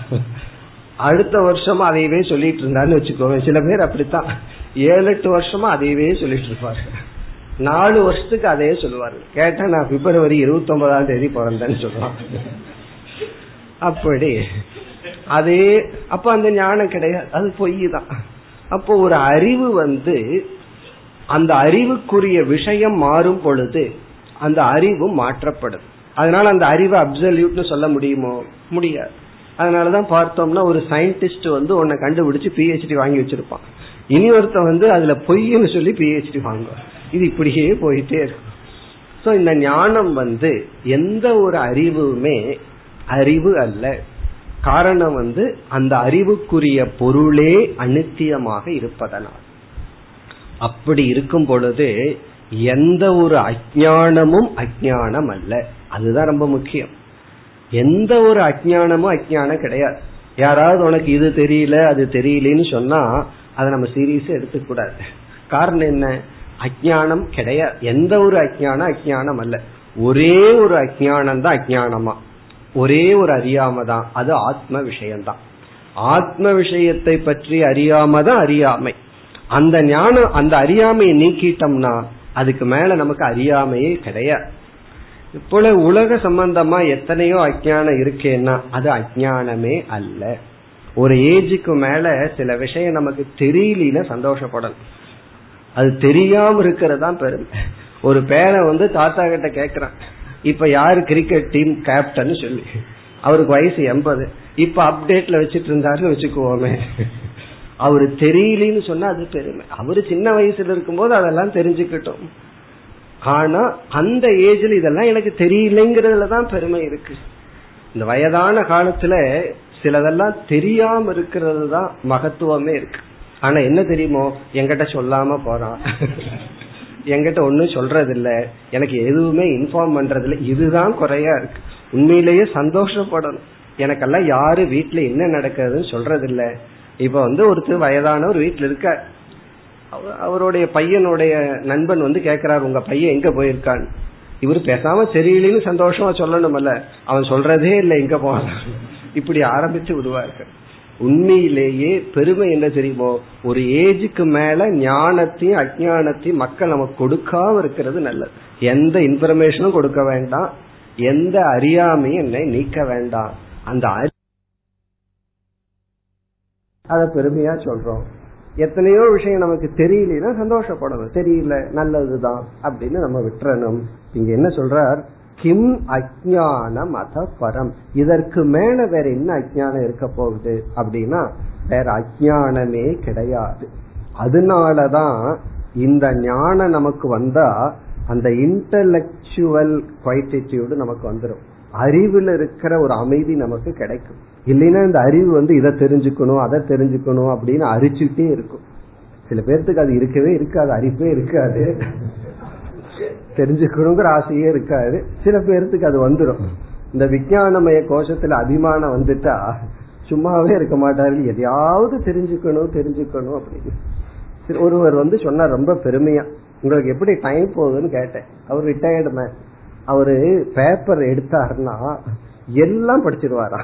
அடுத்த வருஷமா அதையவே சொல்லிட்டு இருந்தான்னு வச்சுக்கோங்க. சில பேர் அப்படித்தான். ஏழு எட்டு வருஷமா அதையவே சொல்லிட்டு இருப்பாரு நாலு வருஷத்துக்கு அதையே சொல்லுவாரு. கேட்டா நான் பிப்ரவரி இருபத்தி ஒன்பதாம் தேதி பிறந்தேன்னு சொல்லுவான் அப்படி. அதே அப்ப அந்த ஞானம் கிடையாது. அது பொய் தான் அப்போ ஒரு அறிவு வந்து அந்த அறிவுக்குரிய விஷயம் மாறும் பொழுது அந்த அறிவும் மாற்றப்படுது அதனால அந்த அறிவை அப்சல்யூட்னு சொல்ல முடியுமோ? முடியாது. அதனாலதான் பார்த்தோம்னா ஒரு சயின்டிஸ்ட் வந்து உன்னை கண்டுபிடிச்சு பிஹெச்டி வாங்கி வச்சிருப்பான். இனி ஒருத்த வந்து அதுல பொய்ன்னு சொல்லி பிஹெச்டி வாங்குவான். இது இப்படியே போயிட்டே இருக்கும். சோ இந்த ஞானம் வந்து எந்த ஒரு அறிவுமே அறிவு அல்ல. காரணம் வந்து அந்த அறிவுக்குரிய பொருளே அனித்தியமாக இருப்பதனால். அப்படி இருக்கும் பொழுது எந்த ஒரு அஜானமும் அஜானம் அல்ல அதுதான் ரொம்ப முக்கியம். எந்த ஒரு அஜானமும் அஜானம் கிடையாது. யாராவது உனக்கு இது தெரியல அது தெரியலன்னு சொன்னா அதை நம்ம சீரியஸா எடுத்துக்கூடாது காரணம் என்ன? அஜானம் கிடையாது. எந்த ஒரு அஜானம் அஜானம் அல்ல ஒரே ஒரு அஜானம் தான் அஜானமா ஒரே ஒரு அறியாம தான். அது ஆத்ம விஷயம்தான். ஆத்ம விஷயத்தை பற்றி அறியாம தான் அறியாமை. அந்த ஞானம் அந்த அறியாமையை நீக்கிட்டோம்னா அதுக்கு மேல நமக்கு அறியாமையே கிடையாது. இப்போல உலக சம்பந்தமா எத்தனையோ அஜானம் இருக்கேன்னா அது அஜானமே அல்ல. ஒரு ஏஜுக்கு மேல சில விஷயம் நமக்கு தெரியலன்னு சந்தோஷப்படணும். அது தெரியாம இருக்கிறதா பெருமை. ஒரு பேரை வந்து தாத்தா கிட்ட கேக்குறான். இப்ப யாரு கிரிக்கெட் டீம் கேப்டன் சொல்லி. அவருக்கு வயசு எண்பது. இப்ப அப்டேட்ல வச்சிட்டு இருந்தாருன்னு வச்சுக்குவோமே அவரு தெரியலன்னு சொன்னா அது பெருமை. அவரு சின்ன வயசுல இருக்கும்போது அதெல்லாம் தெரிஞ்சுக்கிட்டோம். ஆனா அந்த ஏஜ்ல இதெல்லாம் எனக்கு தெரியலங்கிறதுல தான் பெருமை இருக்கு. இந்த வயதான காலத்துல சிலதெல்லாம் தெரியாம இருக்கிறது தான் மகத்துவமே இருக்கு. ஆனா என்ன தெரியுமோ? எங்கிட்ட சொல்லாம போறான் என்கிட்ட ஒன்னும் சொல்றது இல்ல எனக்கு எதுவுமே இன்ஃபார்ம் பண்றது இல்ல இதுதான் குறையா இருக்கு. உண்மையிலேயே சந்தோஷப்படணும். எனக்கெல்லாம் யாரு வீட்டுல என்ன நடக்குதுன்னு சொல்றது இல்லை இப்ப வந்து ஒருத்தர் வயதானவர் வீட்டுல இருக்க அவருடைய பையனுடைய நண்பன் வந்து கேக்குறாரு உங்க பையன் எங்க போயிருக்கான்னு இவர் பேசாம சரியில்லைன்னு சந்தோஷமா சொல்லணும்ல அவன் சொல்றதே இல்லை எங்க போவான் இப்படி ஆரம்பிச்சு விடுவார்கள். உண்மையிலேயே பெருமை என்ன தெரியுமோ? ஒரு ஏஜுக்கு மேல ஞானத்தையும் அஜானத்தையும் மக்கள் நமக்கு கொடுக்காம இருக்கிறது நல்லது. எந்த இன்ஃபர்மேஷனும் கொடுக்க வேண்டாம். எந்த அறியாமையும் என்னை நீக்க வேண்டாம். அந்த அதை பெருமையா சொல்றோம். எத்தனையோ விஷயம் நமக்கு தெரியலன்னா சந்தோஷப்படணும். தெரியல நல்லதுதான் அப்படின்னு நம்ம விட்டுறணும். இங்க என்ன சொல்றார்? கிம் அஜானம் அத பரம். இதற்கு மேல வேற என்ன அஜானம் இருக்க போகுது அப்படின்னா வேற அஜானமே கிடையாது. அதனாலதான் இந்த ஞானம் நமக்கு வந்தா அந்த இன்டலெக்சுவல் குவைட்டிடியூடு நமக்கு வந்துடும் அறிவுல இருக்கிற ஒரு அமைதி நமக்கு கிடைக்கும். இல்லைன்னா இந்த அறிவு வந்து இதை தெரிஞ்சுக்கணும் அதை தெரிஞ்சுக்கணும் அப்படின்னு அரிச்சுட்டே இருக்கும். சில பேர்த்துக்கு அது இருக்கவே இருக்காது அரிப்பே இருக்காது. தெரிஞ்சுக்கணுங்கிற ஆசையே இருக்காது. சில பேர்த்துக்கு அது வந்துடும் இந்த விஞ்ஞானமய கோஷத்துல அபிமானம் வந்துட்டா சும்மாவே இருக்க மாட்டார்கள் எதையாவது தெரிஞ்சுக்கணும் தெரிஞ்சுக்கணும் அப்படின்னு. ஒருவர் வந்து சொன்னார் ரொம்ப பெருமையா. உங்களுக்கு எப்படி டைம் போகுதுன்னு கேட்டேன். அவர் ரிட்டையர்டு மேன் அவரு பேப்பர் எடுத்தாருன்னா எல்லாம் படிச்சிருவாரா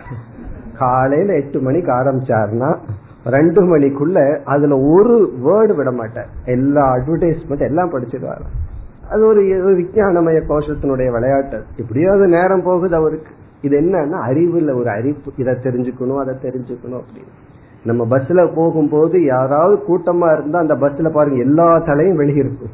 காலையில எட்டு மணிக்கு ஆரம்பிச்சாருன்னா ரெண்டு மணிக்குள்ள அதுல ஒரு வேர்டு விட மாட்டார். எல்லா அட்வர்டைஸ்மெண்ட் எல்லாம் படிச்சிருவாரு. அது ஒரு விஞ்ஞானமய கோஷத்தினுடைய விளையாட்டு. இப்படியாவது நேரம் போகுது அவருக்கு. இது என்னன்னா அறிவுல ஒரு அறிவு. இதை தெரிஞ்சுக்கணும் அதை தெரிஞ்சுக்கணும் அப்படின்னு. நம்ம பஸ்ல போகும்போது யாராவது கூட்டமா இருந்தா அந்த பஸ்ல பாருங்க எல்லா தலையும் வெளியிருக்கும்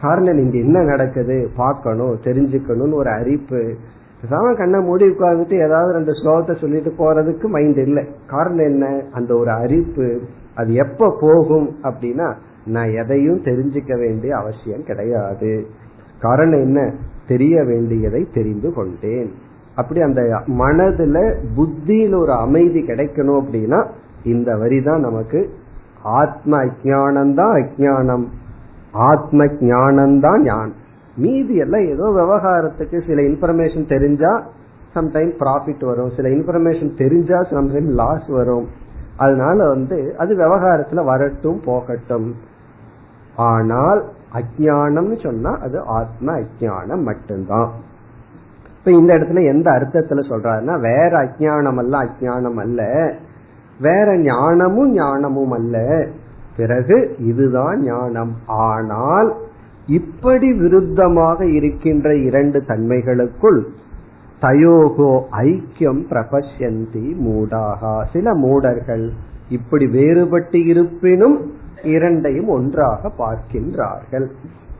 காரணம் இங்க என்ன நடக்குது? பார்க்கணும் தெரிஞ்சுக்கணும்னு ஒரு அறிப்பு. பேசாம கண்ணை மூடி உட்கார்ந்துட்டு ஏதாவது ரெண்டு ஸ்லோகத்தை சொல்லிட்டு போறதுக்கு மைண்ட் இல்லை. காரணம் என்ன? அந்த ஒரு அறிப்பு அது எப்ப போகும் அப்படின்னா நான் எதையும் தெரிஞ்சுக்க வேண்டிய அவசியம் கிடையாது. காரணம் என்ன? தெரிய வேண்டியதை தெரிந்து கொண்டேன். அப்படி அந்த மனதுல புத்தியில் ஒரு அமைதி கிடைக்கணும் அப்படின்னா இந்த வரி தான் நமக்கு ஆத்ம அஜானம் தான் அஜானம் ஆத்ம ஞானம் தான் ஞானம். மீதி எல்லாம் ஏதோ விவகாரத்துக்கு சில இன்ஃபர்மேஷன் தெரிஞ்சா சம்டைம் ப்ராஃபிட் வரும். சில இன்ஃபர்மேஷன் தெரிஞ்சா சம்டைம் லாஸ் வரும். அதனால வந்து அது விவகாரத்துல வரட்டும் போகட்டும். ஆனால் அஜானம்னு சொன்னா அது ஆத்ம அஜானம் மட்டும்தான். இப்ப இந்த இடத்துல எந்த அர்த்தத்துல சொல்றாருன்னா வேற அஜானம் அல்ல அஜானம் அல்ல வேற ஞானமும் ஞானமும் அல்ல. பிறகு இதுதான் ஞானம். ஆனால் இப்படி விருத்தமாக இருக்கின்ற இரண்டு தன்மைகளுக்குள் தயோகோ ஐக்கியம் பிரபஷ்யந்தி மூடாகா. சில மூடர்கள் இப்படி வேறுபட்டு இருப்பினும் இரண்டையும் ஒன்றாக பார்க்கின்றார்கள்.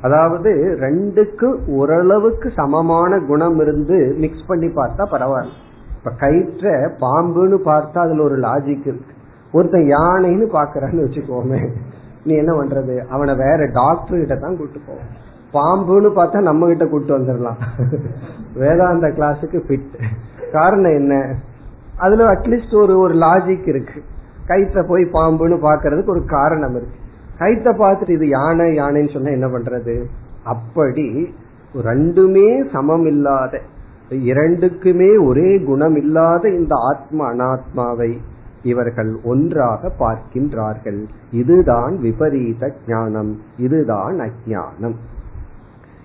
அதாவது ரெண்டுக்கு ஓரளவுக்கு சமமான குணம் இருந்து மிக்ஸ் பண்ணி பார்த்தா பரவாயில்ல. இப்ப கயிற்ற பாம்புன்னு பார்த்தா அதுல ஒரு லாஜிக் இருக்கு. ஒருத்தன் யானைன்னு பாக்குறான்னு வச்சுக்கோமே. நீ என்ன பண்றது? அவனை வேற டாக்டர் கிட்ட தான் கூட்டு போவோம் பாம்புன்னு பார்த்தா நம்ம கிட்ட கூட்டு வந்துடலாம். வேதாந்த கிளாஸுக்கு ஃபிட் காரணம் என்ன? அதுல அட்லீஸ்ட் ஒரு ஒரு லாஜிக் இருக்கு. கைத்த போய் பாம்புன்னு பாக்குறதுக்கு ஒரு காரணம் இருக்கு. கைத்த பார்த்துட்டு இது யானை யானைன்னு சொன்னா என்ன பண்றது? அப்படி ரெண்டுமே சமம் இல்லாத இரண்டுக்குமே ஒரே குணம் இல்லாத இந்த ஆத்மா அனாத்மாவை இவர்கள் ஒன்றாக பார்க்கின்றார்கள். இதுதான் விபரீத ஞானம். இதுதான் அஜானம்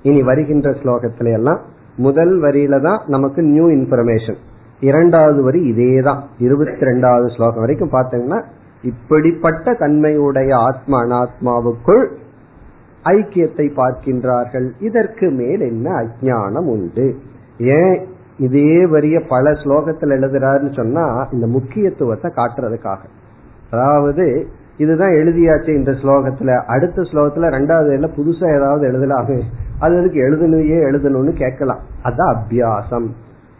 இனி வருகின்ற ஸ்லோகத்தில எல்லாம் முதல் வரியில தான் நமக்கு நியூ இன்ஃபர்மேஷன் இரண்டாவது வரி இதே தான் இருபத்தி ரெண்டாவது ஸ்லோகம் வரைக்கும் பார்த்தீங்கன்னா இப்படிப்பட்ட தன்மையுடைய ஆத்ம அனாத்மாவுக்குள் ஐக்கியத்தை பார்க்கின்றார்கள். இதற்கு மேல் என்ன அஜானம் உண்டு? ஏன் இதே வரிய பல ஸ்லோகத்தில் எழுதுறாருன்னு சொன்னா இந்த முக்கியத்துவத்தை காட்டுறதுக்காக. அதாவது இதுதான் எழுதியாச்சு இந்த ஸ்லோகத்துல. அடுத்த ஸ்லோகத்துல ரெண்டாவது புதுசா ஏதாவது எழுதலாமே. அது எதுக்கு எழுதணுயே எழுதணும்னு கேட்கலாம். அதான் அபியாசம்.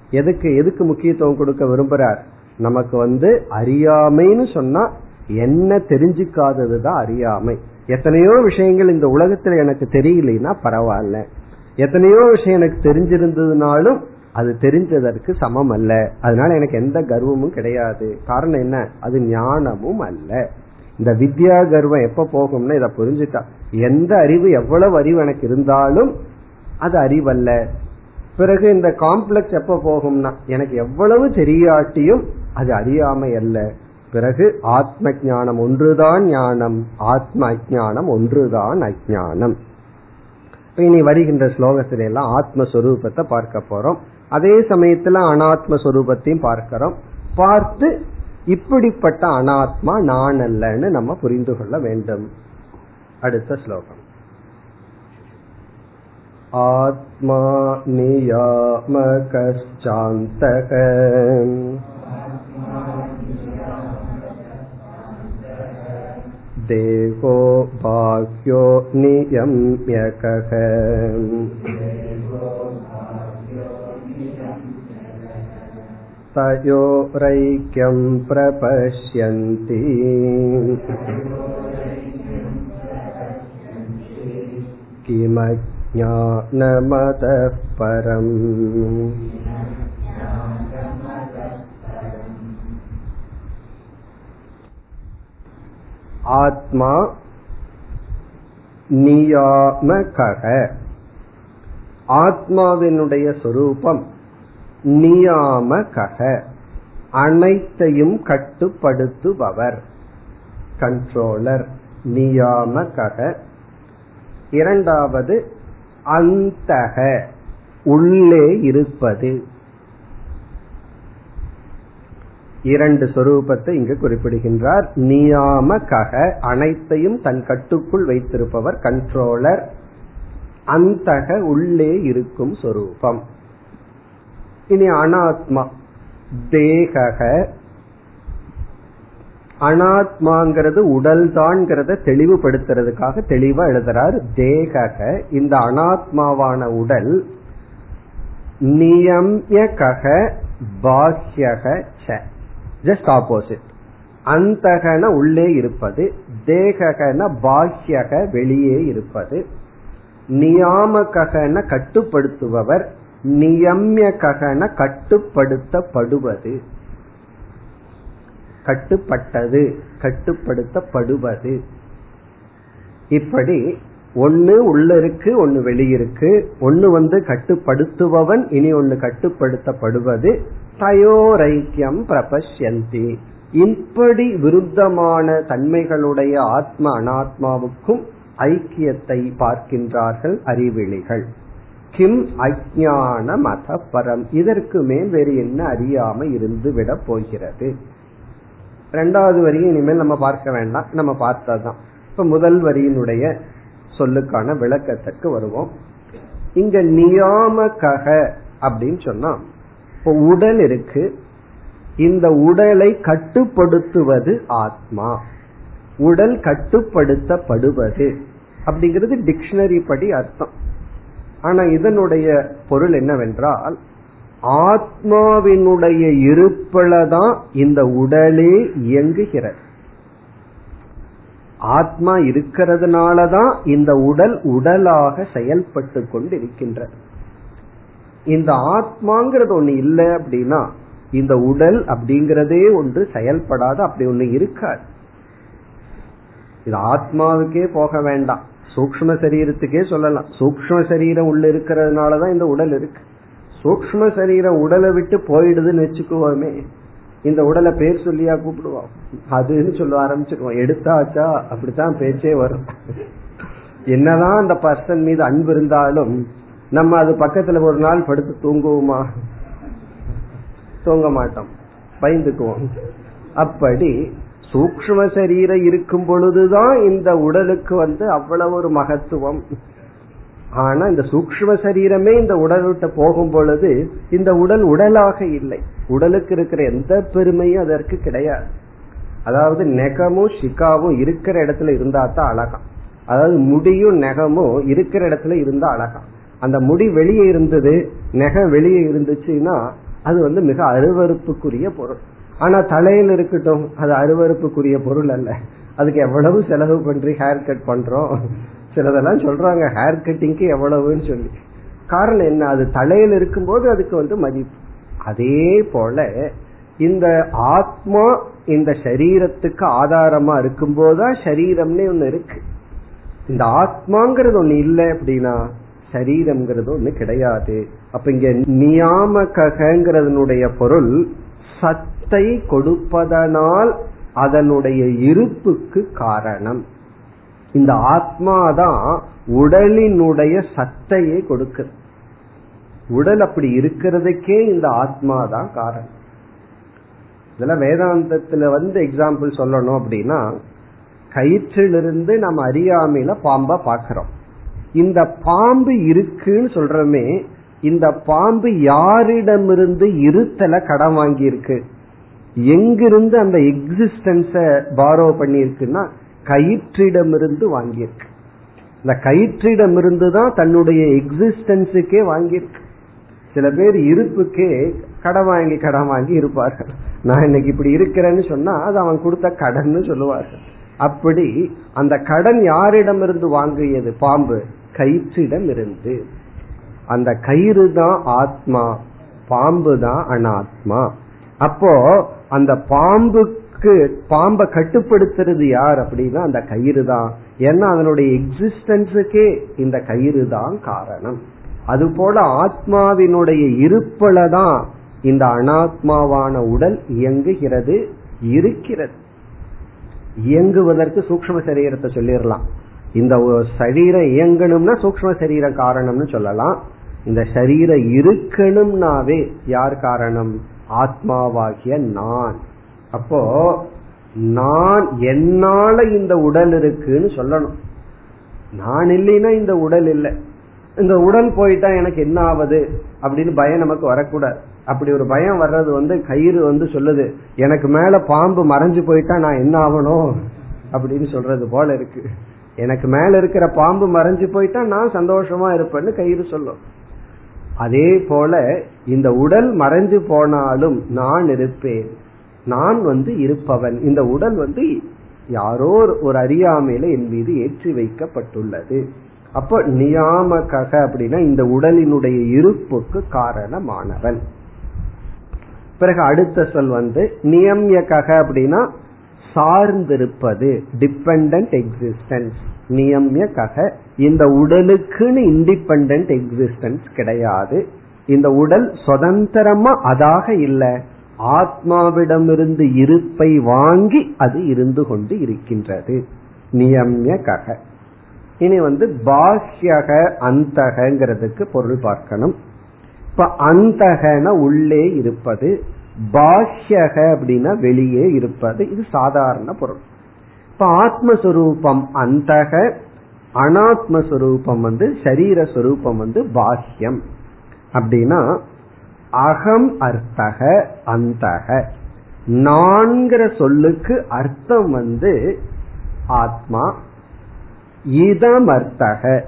எதுக்கு எதுக்கு முக்கியத்துவம் கொடுக்க விரும்புறார்? நமக்கு வந்து அறியாமைன்னு சொன்னா என்ன தெரிஞ்சுக்காததுதான் அறியாமை. எத்தனையோ விஷயங்கள் இந்த உலகத்துல எனக்கு தெரியலனா பரவாயில்ல. எத்தனையோ விஷயம் எனக்கு தெரிஞ்சிருந்ததுனாலும் அது தெரிஞ்சதற்கு சமம் அல்ல. அதனால எனக்கு எந்த கர்வமும் கிடையாது. காரணம் என்ன? அது ஞானமும் அல்ல. இந்த வித்யா கர்வம் எப்ப போகும்னா இதை புரிஞ்சுட்டா. எந்த அறிவு எவ்வளவு அறிவு எனக்கு இருந்தாலும் அது அறிவல்ல. பிறகு இந்த காம்ப்ளெக்ஸ் எப்ப போகும்னா எனக்கு எவ்வளவு தெரியாட்டியும் அது அறியாமை அல்ல. பிறகு ஆத்ம ஞானம் ஒன்றுதான் ஞானம் ஆத்ம அஜானம் ஒன்றுதான் அஜானம் இனி வருகின்ற ஸ்லோகத்தில எல்லாம் ஆத்மஸ்வரூபத்தை பார்க்க போறோம். அதே சமயத்துல அனாத்ம சொரூபத்தையும் பார்க்கிறோம். பார்த்து இப்படிப்பட்ட அனாத்மா நான் அல்லன்னு நம்ம புரிந்து கொள்ள வேண்டும். அடுத்த ஸ்லோகம். ஆத்மா நியாமகாந்தக தேகோ பாக்யோ நியம்யக तयोरैक्यं प्रपश्यन्ति किमज्ञानमतः परम् ஆத்மா நியாமகக ஆத்மாவினுடைய சொரூபம் நியாமகக. அனைத்தையும் கட்டுப்படுத்துபவர். கண்ட்ரோலர் நியாமகக. இரண்டாவது அந்தக. உள்ளே இருப்பது. இரண்டு சொரூபத்தை இங்கு குறிப்பிடுகின்றார். நியாமகக அனைத்தையும் தன் கட்டுக்குள் வைத்திருப்பவர் கண்ட்ரோலர். அந்தக உள்ளே இருக்கும் சொரூபம். இனி அனாத்மா. தேகக. அனாத்மாங்கிறது உடல் தான்ங்கிறத தெளிவுபடுத்துறதுக்காக தெளிவா எழுதுறார். தேகக. இந்த அனாத்மாவான உடல் நியம்யக பாஹ்யக ச. ஜஸ்ட் ஆப்போசிட் அந்தகன உள்ளே இருப்பது தேகன பாஹ்யக வெளியே இருப்பது நியாமகன கட்டுப்படுத்துபவர் நியம்யகன கட்டுப்படுத்தப்படுவது. கட்டுப்பட்டது கட்டுப்படுத்தப்படுவது. இப்படி ஒன்னு உள்ள இருக்கு ஒன்னு வெளியிருக்கு. ஒன்னு வந்து கட்டுப்படுத்துபவன் இனி ஒன்னு கட்டுப்படுத்தப்படுவது தயோரைக்கியம் பிரபஷ்யந்தி. இப்படி விருத்தமான தன்மைகளுடைய ஆத்ம அனாத்மாவுக்கும் ஐக்கியத்தை பார்க்கின்றார்கள் அறிவிழிகள் கிம் அஜான மத பரம் இதற்கு மேல் வேறு என்ன அறியாம இருந்து விட போகிறது? ரெண்டாவது வரியை இனிமேல் நம்ம பார்க்க வேண்டாம். நம்ம பார்த்ததுதான். இப்ப முதல் வரியினுடைய சொல்லுக்கான விளக்கத்திற்கு வருவோம். இங்க நியாமகக அப்படின்னு சொன்னா இப்போ உடல் இருக்கு. இந்த உடலை கட்டுப்படுத்துவது ஆத்மா. உடல் கட்டுப்படுத்தப்படுவது அப்படிங்கிறது டிக்ஷனரி படி அர்த்தம். ஆனா இதனுடைய பொருள் என்னவென்றால் ஆத்மாவினுடைய இருப்பில்தான் இந்த உடலே இயங்குகிறது. ஆத்மா இருக்கிறதுனாலதான் இந்த உடல் உடலாக செயல்பட்டு கொண்டு இருக்கின்றது இந்த ஆத்மாங்கிறது ஒண்ணு இல்லை அப்படின்னா இந்த உடல் அப்படிங்கறதே ஒன்று செயல்படாத அப்படி ஒண்ணு இருக்காது. இது ஆத்மாவுக்கே போக வேண்டாம். சூக்ம சரீரத்துக்கே சொல்லலாம். சூக்ம சரீரம் உள்ள இருக்கிறதுனாலதான் இந்த உடல் இருக்கு. சூக்ம சரீரம் உடலை விட்டு போயிடுதுன்னு வச்சுக்குவோமே. இந்த உடலை பேர் சொல்லியா கூப்பிடுவோம். அதுன்னு சொல்ல ஆரம்பிச்சிருவோம். எடுத்தாச்சா? அப்படித்தான் பேச்சே வரும். என்னதான் அந்த பர்சன் மீது அன்பு இருந்தாலும் நம்ம அது பக்கத்துல ஒரு நாள் படுத்து தூங்குவோமா? தூங்க மாட்டோம். பயந்துக்குவோம். அப்படி சூக்ம சரீரம் இருக்கும் பொழுதுதான் இந்த உடலுக்கு வந்து அவ்வளவு ஒரு மகத்துவம். ஆனா இந்த சூக்ம சரீரமே இந்த உடல் விட்டு போகும் பொழுது இந்த உடல் உடலாக இல்லை. உடலுக்கு இருக்கிற எந்த பெருமையும் அதற்கு கிடையாது. அதாவது நெகமும் ஷிகாவும் இருக்கிற இடத்துல இருந்தா தான் அழகாம். அதாவது முடியும் நெகமும் இருக்கிற இடத்துல இருந்தா அழகாம். அந்த முடி வெளியே இருந்தது நெகம் வெளியே இருந்துச்சுன்னா அது வந்து மிக அருவறுப்புக்குரிய பொருள். ஆனா தலையில் இருக்கட்டும் அது அருவறுப்புக்குரிய பொருள் அல்ல. அதுக்கு எவ்வளவு செலவு பண்றி ஹேர் கட் பண்றோம்? சிலதெல்லாம் சொல்றாங்க ஹேர் கட்டிங்க்கு எவ்வளவுன்னு சொல்லி. காரணம் என்ன? அது தலையில் இருக்கும்போது அதுக்கு வந்து மதிப்பு. அதே போல இந்த ஆத்மா இந்த சரீரத்துக்கு ஆதாரமா இருக்கும்போதுதான் சரீரம்னே ஒண்ணு இருக்கு. இந்த ஆத்மாங்கிறது ஒண்ணு இல்லை அப்படின்னா சரீரம்ங்கிறது ஒண்ணு கிடையாது. அப்ப இங்க நியாமகங்கிறதனுடைய பொருள் சத் சத்தை கொடுப்பதனால் அதனுடைய இருப்புக்கு காரணம். இந்த ஆத்மா தான் உடலினுடைய சத்தையை கொடுக்குது. உடல் அப்படி இருக்கிறதுக்கே இந்த ஆத்மா தான் காரணம். இதெல்லாம் வேதாந்தத்துல வந்து எக்ஸாம்பிள் சொல்லணும் அப்படின்னா கயிற்றிலிருந்து நம்ம அறியாமையில பாம்ப பாக்கிறோம் இந்த பாம்பு இருக்குன்னு சொல்றமே இந்த பாம்பு யாரிடமிருந்து இருத்தல கடன் வாங்கி இருக்கு எங்கிருந்து அந்த எக்ஸிஸ்டன்ஸ பாரோ பண்ணியிருக்குன்னா கயிற்றிடமிருந்து வாங்கியிருக்கு. இந்த கயிற்றிடமிருந்து தான் தன்னுடைய எக்ஸிஸ்டன்ஸுக்கே வாங்கியிருக்கு. சில பேர் இருப்புக்கே கடன் வாங்கி கடன் வாங்கி இருப்பார்கள். நான் இன்னைக்கு இப்படி இருக்கிறேன்னு சொன்னா அது அவன் கொடுத்த கடன் சொல்லுவார்கள். அப்படி அந்த கடன் யாரிடமிருந்து வாங்கியது? பாம்பு. கயிற்றிடம் இருந்து அந்த கயிறு தான் ஆத்மா. பாம்பு தான் அனாத்மா. அப்போ அந்த பாம்புக்கு பாம்பை கட்டுப்படுத்துறது யார் அப்படின்னா அந்த கயிறு தான் ஏன்னா அதனுடைய எக்ஸிஸ்டன்ஸுக்கே இந்த கயிறு தான் காரணம். அது போல ஆத்மாவினுடைய இருப்பில தான் இந்த அனாத்மாவான உடல் இயங்குகிறது இருக்கிறது. இயங்குவதற்கு சூக்ம சரீரத்தை சொல்லிடலாம். இந்த சரீரம் இயங்கணும்னா சூக்ம சரீரம் காரணம்னு சொல்லலாம். இந்த சரீரம் இருக்கணும்னாவே யார் காரணம்? ஆத்மாவாகிய நான். அப்போ நான் என்னால இந்த உடல் இருக்குன்னு சொல்லணும். நான் இல்லைன்னா இந்த உடல் இல்லை. இந்த உடல் போயிட்டா எனக்கு என்ன ஆகுது அப்படின்னு பயம் நமக்கு வரக்கூடாது. அப்படி ஒரு பயம் வர்றது வந்து கயிறு வந்து சொல்லுது எனக்கு மேல பாம்பு மறைஞ்சு போயிட்டா நான் என்ன ஆகணும்? அப்படின்னு சொல்றது போல இருக்கு. எனக்கு மேல இருக்கிற பாம்பு மறைஞ்சு போயிட்டா நான் சந்தோஷமா இருப்பேன்னு கயிறு சொல்லும். அதே போல இந்த உடல் மறைஞ்சு போனாலும் நான் இருப்பேன். நான் வந்து இருப்பவன். இந்த உடல் வந்து யாரோ ஒரு அறியாமையில என் மீது ஏற்றி வைக்கப்பட்டுள்ளது. அப்போ நியாமக அப்படின்னா இந்த உடலினுடைய இருப்புக்கு காரணமானவன். பிறகு அடுத்த சொல் வந்து நியம்யக அப்படின்னா சார்ந்திருப்பது டிபெண்ட் எக்ஸிஸ்டன்ஸ் நியம்யக இந்த உடலுக்குன்னு இண்டிபெண்ட் எக்ஸிஸ்டன்ஸ் கிடையாது. இந்த உடல் சுதந்திரமா அதாக இல்லை. ஆத்மாவிடமிருந்து இருப்பை வாங்கி அது இருந்து கொண்டு இருக்கின்றது. நியம்யக இனி வந்து பாஹ்யக அந்தகங்கிறதுக்கு பொருள் பார்க்கணும். இப்ப அந்தகன உள்ளே இருப்பது பாஹ்யக அப்படின்னா வெளியே இருப்பது இது சாதாரண பொருள். இப்ப ஆத்மஸ்வரூபம் அந்தக அனாத்மஸ்வரூபம் வந்து சரீரஸ்வரூபம் வந்து பாஹ்யம். அப்படின்னா அகம் அர்த்தக அந்தக. நான்கிற சொல்லுக்கு அர்த்தம் வந்து ஆத்மா இதம் அர்த்தக.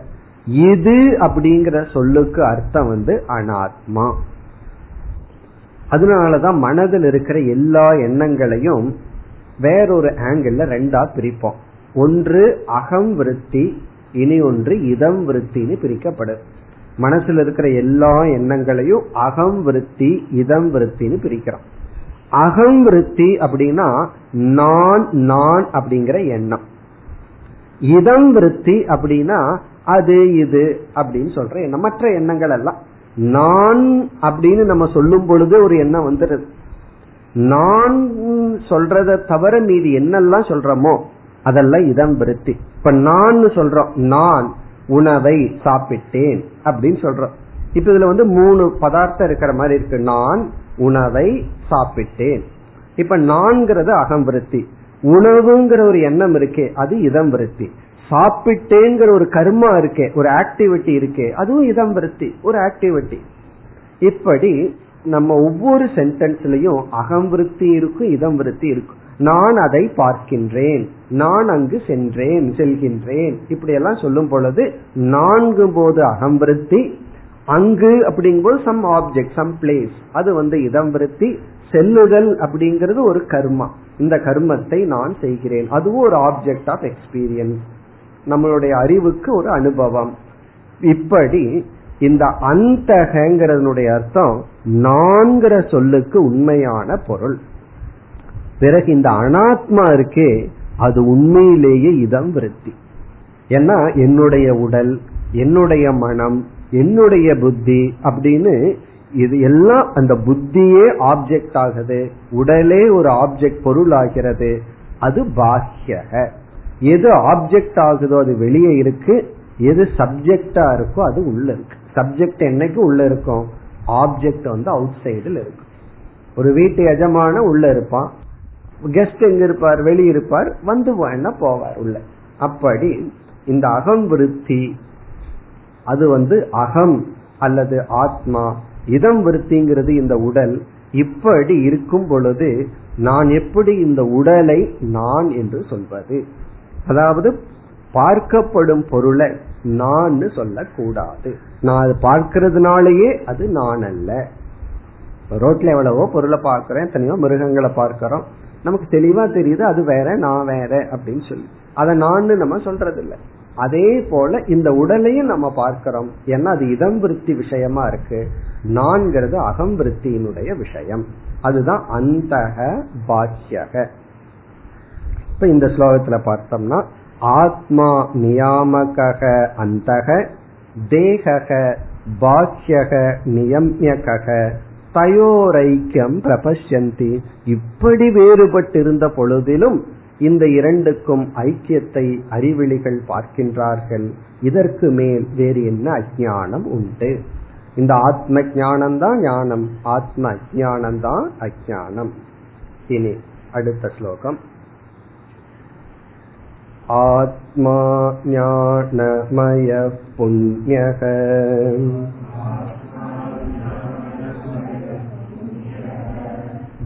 இது அப்படிங்கிற சொல்லுக்கு அர்த்தம் வந்து அனாத்மா. அதனாலதான் மனதில் இருக்கிற எல்லா எண்ணங்களையும் வேறொரு ஆங்கிள் ரெண்டா பிரிப்போம். ஒன்று அகம் விருத்தி இனி ஒன்று இதம் விருத்தின்னு பிரிக்கப்படும். மனசுல இருக்கிற எல்லா எண்ணங்களையும் அகம் விருத்தி இதம் விருத்தின்னு பிரிக்கிறோம். அகம் விருத்தி அப்படின்னா நான் நான் அப்படிங்கிற எண்ணம். இதம் விருத்தி அப்படின்னா அது இது அப்படின்னு சொல்ற எண்ணம். மற்ற எண்ணங்கள் எல்லாம். நான் அப்படின்னு நம்ம சொல்லும் பொழுது ஒரு எண்ணம் வந்துடுது நான் சொல்றத தவிர மீதி என்னெல்லாம் சொல்றோமோ அதெல்லாம் இதம் விருத்தி. இப்ப நான் சொல்றோம். நான் உணவை சாப்பிட்டேன் அப்படின்னு சொல்றோம். இப்ப இதுல வந்து மூணு பதார்த்தம் இருக்கிற மாதிரி இருக்கு. நான் உணவை சாப்பிட்டேன். இப்ப நான்கிறது அகம் விருத்தி. உணவுங்கிற ஒரு எண்ணம் இருக்கே அது இதம் விருத்தி. சாப்பிட்டேங்கிற ஒரு கர்மா இருக்கே ஒரு ஆக்டிவிட்டி இருக்கே அதுவும் இதம் விருத்தி ஒரு ஆக்டிவிட்டி இப்படி நம்ம ஒவ்வொரு சென்டென்ஸ்லயும் அகம் விருத்தி இருக்கும் இதம் விருத்தி இருக்கும் நான் அதை பார்க்கின்றேன். நான் அங்கு சென்றேன் செல்கின்றேன். இப்படி எல்லாம் சொல்லும் பொழுது நான்கு போது அகம் விருத்தி அங்கு அப்படிங்கும்போது சம் ஆப்ஜெக்ட் சம் பிளேஸ் அது வந்து இதம் விருத்தி செல்லுதல் அப்படிங்கிறது ஒரு கர்மா. இந்த கர்மத்தை நான் செய்கிறேன். அதுவும் ஒரு ஆப்ஜெக்ட் ஆஃப் எக்ஸ்பீரியன்ஸ் நம்மளுடைய அறிவுக்கு ஒரு அனுபவம். இப்படி இந்த அந்தகங்கிறதுனுடைய அர்த்தம் நான்கிற சொல்லுக்கு உண்மையான பொருள். பிறகு இந்த அனாத்மா இருக்கே அது உண்மையிலேயே இதம் விருத்தி. ஏன்னா என்னுடைய உடல் என்னுடைய மனம் என்னுடைய புத்தி அப்படின்னு இது எல்லாம் அந்த புத்தியே ஆப்ஜெக்ட் ஆகுது. உடலே ஒரு ஆப்ஜெக்ட் பொருள் ஆகிறது அது பாஹ்யக எது ஆப்ஜெக்ட் ஆகுதோ அது வெளியே இருக்கு. எது சப்ஜெக்டா இருக்கோ அது உள்ள இருக்கு. சப்ஜெக்ட் என்னைக்கு உள்ள இருக்கும்? ஆப்ஜெக்ட் வந்து அவுட் சைடில் இருக்கும் ஒரு வீட்டு எஜமான உள்ள இருப்பான். கெஸ்ட் எங்க இருப்பார்? வெளியிருப்பார் வந்து வேணா போவார் உள்ள? அப்படி இந்த அகம் விருத்தி அது வந்து அகம் அல்லது ஆத்மா இதம் விருத்திங்கிறது இந்த உடல். இப்படி இருக்கும் பொழுது நான் எப்படி இந்த உடலை நான் என்று சொல்வது? அதாவது பார்க்கப்படும் பொருளை நான் சொல்லக்கூடாது. நான் அது பார்க்கறதுனாலயே அது நான் அல்ல. ரோட்ல எவ்வளவோ பொருளை பார்க்கிறேன் தனியோ மிருகங்களை பார்க்கிறோம். நமக்கு தெளிவா தெரியுது அது வேற நான் வேற அப்படின்னு சொல்லி. அதை நான் நம்ம சொல்றது இல்லை அதே போல இந்த உடலையும் நம்ம பார்க்கிறோம். ஏன்னா அது இதம் விருத்தி விஷயமா இருக்கு. நான்கிறது அகம் விருத்தியினுடைய விஷயம். அதுதான் அந்த பாக்கியக இப்ப இந்த ஸ்லோகத்துல பார்த்தோம்னா ஆத்மா நியாமக அந்த தேகக பாக்கியக நியமியக தயோரைக்கியம் பிரபஷ்யந்தி. இப்படி வேறுபட்டிருந்த பொழுதிலும் இந்த இரண்டுக்கும் ஐக்கியத்தை அறிவிலிகள் பார்க்கின்றார்கள். இதற்கு மேல் வேறு என்ன அஜானம் உண்டு? இந்த ஆத்ம ஞானம் தான் ஞானம் ஆத்ம அஜானம்தான் அஜானம் இனி அடுத்த ஸ்லோகம். आत्मा ज्ञानमयः पुण्यः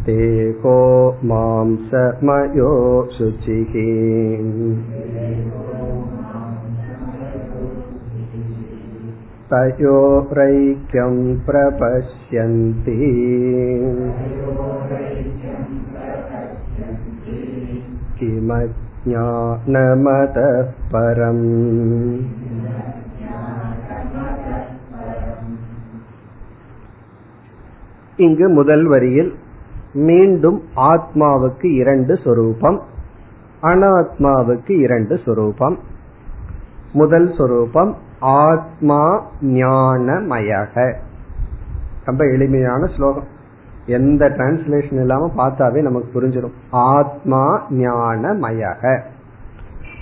देहो मांसमयो शुचिः तयोरैक्यं प्रपश्यन्ति किमत् किमज्ञानमतः परम् இங்கு முதல் வரியில் மீண்டும் ஆத்மாவுக்கு இரண்டு சொரூபம் அனாத்மாவுக்கு இரண்டு சொரூபம் முதல் சொரூபம் ஆத்மா ஞானமயக ரொம்ப எளிமையான ஸ்லோகம் எந்த டிரான்ஸ்லேஷன் இல்லாம பார்த்தாவே நமக்கு புரிஞ்சிடும் ஆத்மா ஞானமயக.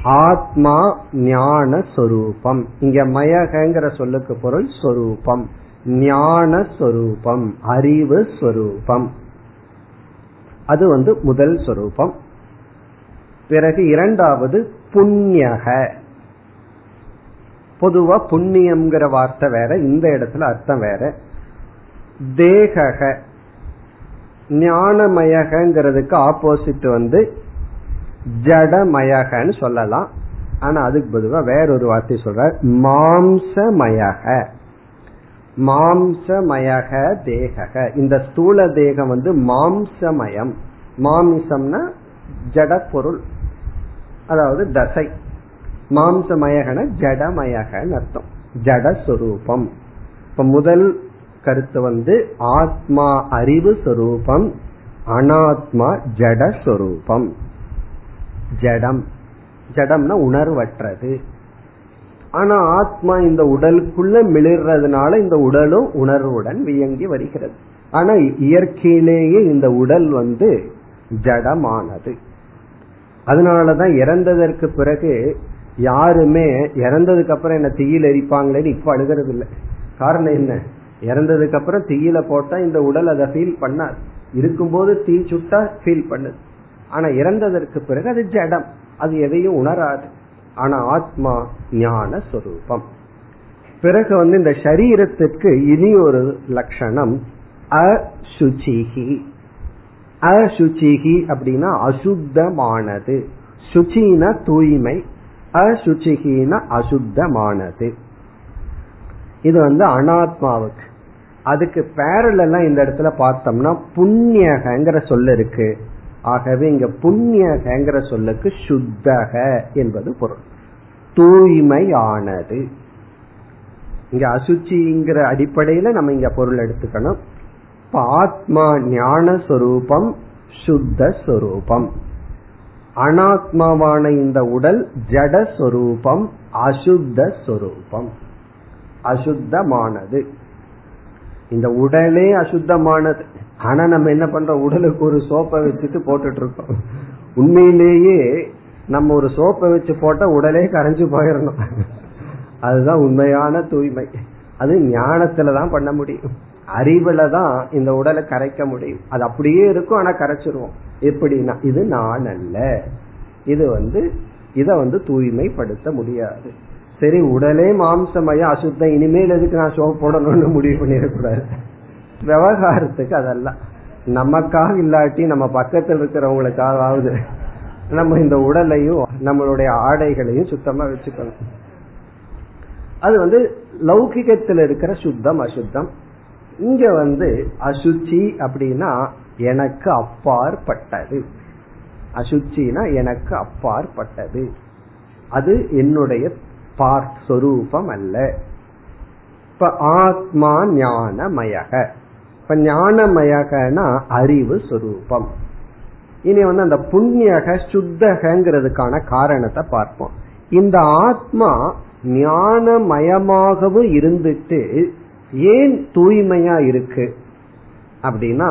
ஆத்மா ஞான சொரூபம் இங்க மயகங்கிற சொல்லுக்கு பொருள் சொரூபம். ஞான சொரூபம் அறிவு சொரூபம் அது வந்து முதல் சொரூபம். பிறகு இரண்டாவது புண்ணியக. பொதுவா புண்ணியம்ங்கிற வார்த்தை வேற இந்த இடத்துல அர்த்தம் வேற. தேகக. ஞானமயகங்கிறதுக்கு ஆப்போசிட் வந்து ஜடமயகன்னு சொல்லலாம். ஆனா அதுக்கு பொதுவா வேறொரு வார்த்தை சொல்ற மாம்சமயக. மாம்சமயக தேகக. இந்த ஸ்தூல தேகம் வந்து மாம்சமயம். மாமிசம்னா ஜட பொருள் அதாவது தசை. மாம்சமயகன ஜடமயகன்னு அர்த்தம். ஜடஸ்வரூபம். இப்ப முதல் கருத்து வந்து ஆத்மா அறிவு சொரூபம் அனாத்மா ஜடஸ்வரூபம் ஜடம். ஜடம்னா உணர்வற்றது. ஆனா ஆத்மா இந்த உடலுக்குள்ள மிளிர்றதுனால இந்த உடலும் உணர்வுடன் வியங்கி வருகிறது. ஆனா இயற்கையிலேயே இந்த உடல் வந்து ஜடமானது. அதனாலதான் இறந்ததற்கு பிறகு யாருமே இறந்ததுக்கு அப்புறம் என்ன தீயில் எரிப்பாங்களேன்னு இப்ப அழுகிறது இல்லை காரணம் என்ன? இறந்ததுக்கு அப்புறம் தீயில போட்டா இந்த உடல் அதை ஃபீல் பண்ணாது. இருக்கும்போது தீ சுட்டா ஃபீல் பண்ணுது. ஆனா இறந்ததற்கு பிறகு அது ஜடம். அது எதையும் உணராது. ஆனா ஆத்மா ஞான சொரூபம். பிறகு வந்து இந்த சரீரத்திற்கு இனி ஒரு லட்சணம் அசுச்சிகி அசுச்சிகி அப்படின்னா அசுத்தமானது. சுச்சின தூய்மை. அசுச்சிகின அசுத்தமானது. இது வந்து அனாத்மாவுக்கு. அதுக்கு பேரலாம் இந்த இடத்துல பார்த்தோம்னா புண்ணியகங்கிற சொல்ல இருக்கு. ஆகவே இங்க புண்ணியகங்கிற சொல்லுக்கு சுத்தக என்பது பொருள். தூய்மையானது. இங்க அசுச்சிங்கிற அடிப்படையில நம்ம இங்க பொருள் எடுத்துக்கணும். இப்ப ஆத்மா ஞான சொரூபம் சுத்த சொரூபம். அனாத்மாவான இந்த உடல் ஜட சொரூபம் அசுத்த சொரூபம். அசுத்தமானது. இந்த உடலே அசுத்தமானது. ஆனா நம்ம என்ன பண்றோம்? உடலுக்கு ஒரு சோப்பை வச்சுட்டு போட்டுட்டு இருக்கோம். உண்மையிலேயே நம்ம ஒரு சோப்பை வச்சு போட்டா உடலே கரைஞ்சு போயிடணும். அதுதான் உண்மையான தூய்மை. அது ஞானத்துல தான் பண்ண முடியும். அறிவுல தான் இந்த உடலை கரைக்க முடியும். அது அப்படியே இருக்கும் ஆனா கரைச்சிருவோம். எப்படின்னா இது நான் அல்ல இது வந்து இத வந்து தூய்மைப்படுத்த முடியாது. சரி உடலே மாம்சமய அசுத்தம் இனிமேல் எதுக்கு நான் சோப் போடணும்னு முடிவு பண்ணிடக்கூடாது. விவகாரத்துக்கு அதெல்லாம். நமக்காக இல்லாட்டி நம்ம பக்கத்தில் இருக்கிறவங்களுக்காகவாவது நம்ம இந்த உடலையும் நம்மளுடைய ஆடைகளையும் சுத்தமா வச்சுக்கணும். அது வந்து லௌகிகத்தில் இருக்கிற சுத்தம் அசுத்தம். இங்க வந்து அசுச்சி அப்படின்னா எனக்கு அப்பாற்பட்டது. அசுச்சினா எனக்கு அப்பாற்பட்டது. அது என்னுடைய பார்ட் சொரூபம் அல்ல இப்ப ஆத்மா ஞானமயக. இப்ப ஞானமயகனா அறிவு சொரூபம் இனி வந்து அந்த புண்ணியக சுத்தகங்கிறதுக்கான காரணத்தை பார்ப்போம். இந்த ஆத்மா ஞானமயமாகவும் இருந்துட்டு ஏன் தூய்மையா இருக்கு? அப்படின்னா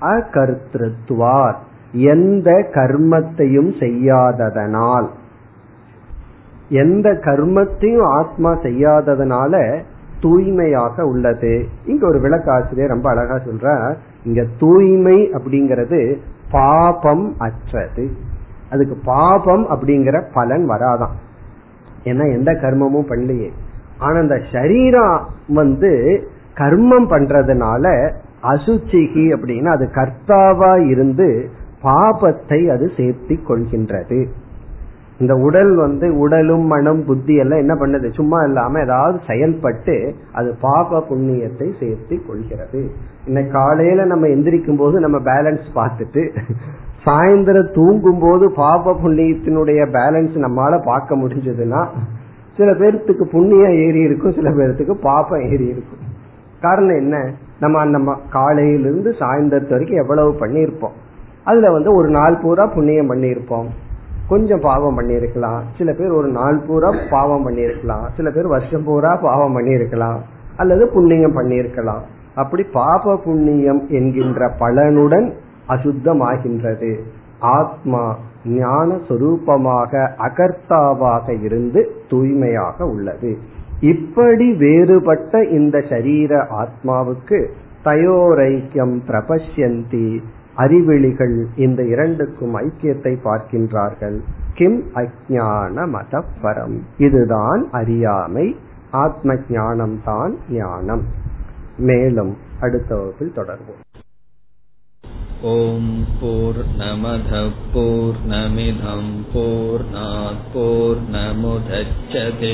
அகர்த்திருவார் எந்த கர்மத்தையும் செய்யாததனால். எந்த கர்மத்தையும் ஆத்மா செய்யாததுனால தூய்மையாக உள்ளது. இங்க ஒரு விளக்காசிரியர் ரொம்ப அழகா சொல்ற இங்க தூய்மை அப்படிங்கிறது பாபம் அற்றது. அதுக்கு பாபம் அப்படிங்கிற பலன் வராதான். ஏன்னா எந்த கர்மமும் பண்ணலையே. ஆனா அந்த சரீரம் வந்து கர்மம் பண்றதுனால அசுச்சிகி அப்படின்னா அது கர்த்தாவா இருந்து பாபத்தை அது சேர்த்தி கொள்கின்றது. இந்த உடல் வந்து உடலும் மனம் புத்தி எல்லாம் என்ன பண்ணுது? சும்மா இல்லாம ஏதாவது செயல்பட்டு அது பாப புண்ணியத்தை சேர்த்து கொள்கிறது. இன்னைக்கு காலையில நம்ம எந்திரிக்கும் போது நம்ம பேலன்ஸ் பார்த்துட்டு சாயந்தரம் தூங்கும் போது பாப புண்ணியத்தினுடைய பேலன்ஸ் நம்மளால பார்க்க முடிஞ்சதுன்னா சில பேர்த்துக்கு புண்ணியம் ஏறி இருக்கும் சில பேர்த்துக்கு பாப்பம் ஏறி இருக்கும். காரணம் என்ன? நம்ம அந்த காலையிலிருந்து சாயந்தரத்து வரைக்கும் எவ்வளவு பண்ணியிருப்போம்? அதுல வந்து ஒரு நாள் பூரா புண்ணியம் பண்ணியிருப்போம். கொஞ்சம் பாவம் பண்ணியிருக்கலாம். சில பேர் ஒரு நாள் பூரா பாவம் பண்ணியிருக்கலாம். சில பேர் வருஷம் பூரா பாவம் பண்ணியிருக்கலாம். அல்லது புண்ணியம் பண்ணியிருக்கலாம். அப்படி பாப புண்ணியம் என்கின்ற பலனுடன் அசுத்தமாகின்றது. ஆத்மா ஞான சொரூபமாக அகர்த்தாவாக இருந்து தூய்மையாக உள்ளது. இப்படி வேறுபட்ட இந்த சரீர ஆத்மாவுக்கு தயோரைக்கியம் பிரபஷ்யந்தி. அறிவெளிகள் இந்த இரண்டுக்கும் ஐக்கியத்தை பார்க்கின்றார்கள் கிம் அஜான மதப்பரம் இதுதான் அறியாமை ஆத்ம ஞானம் தான் ஞானம் மேலும் அடுத்த வகுப்பில் தொடர்வோம் ॐ पूर्णमधपूर्णमिधं पूर्णात्पूर्णमुदच्छते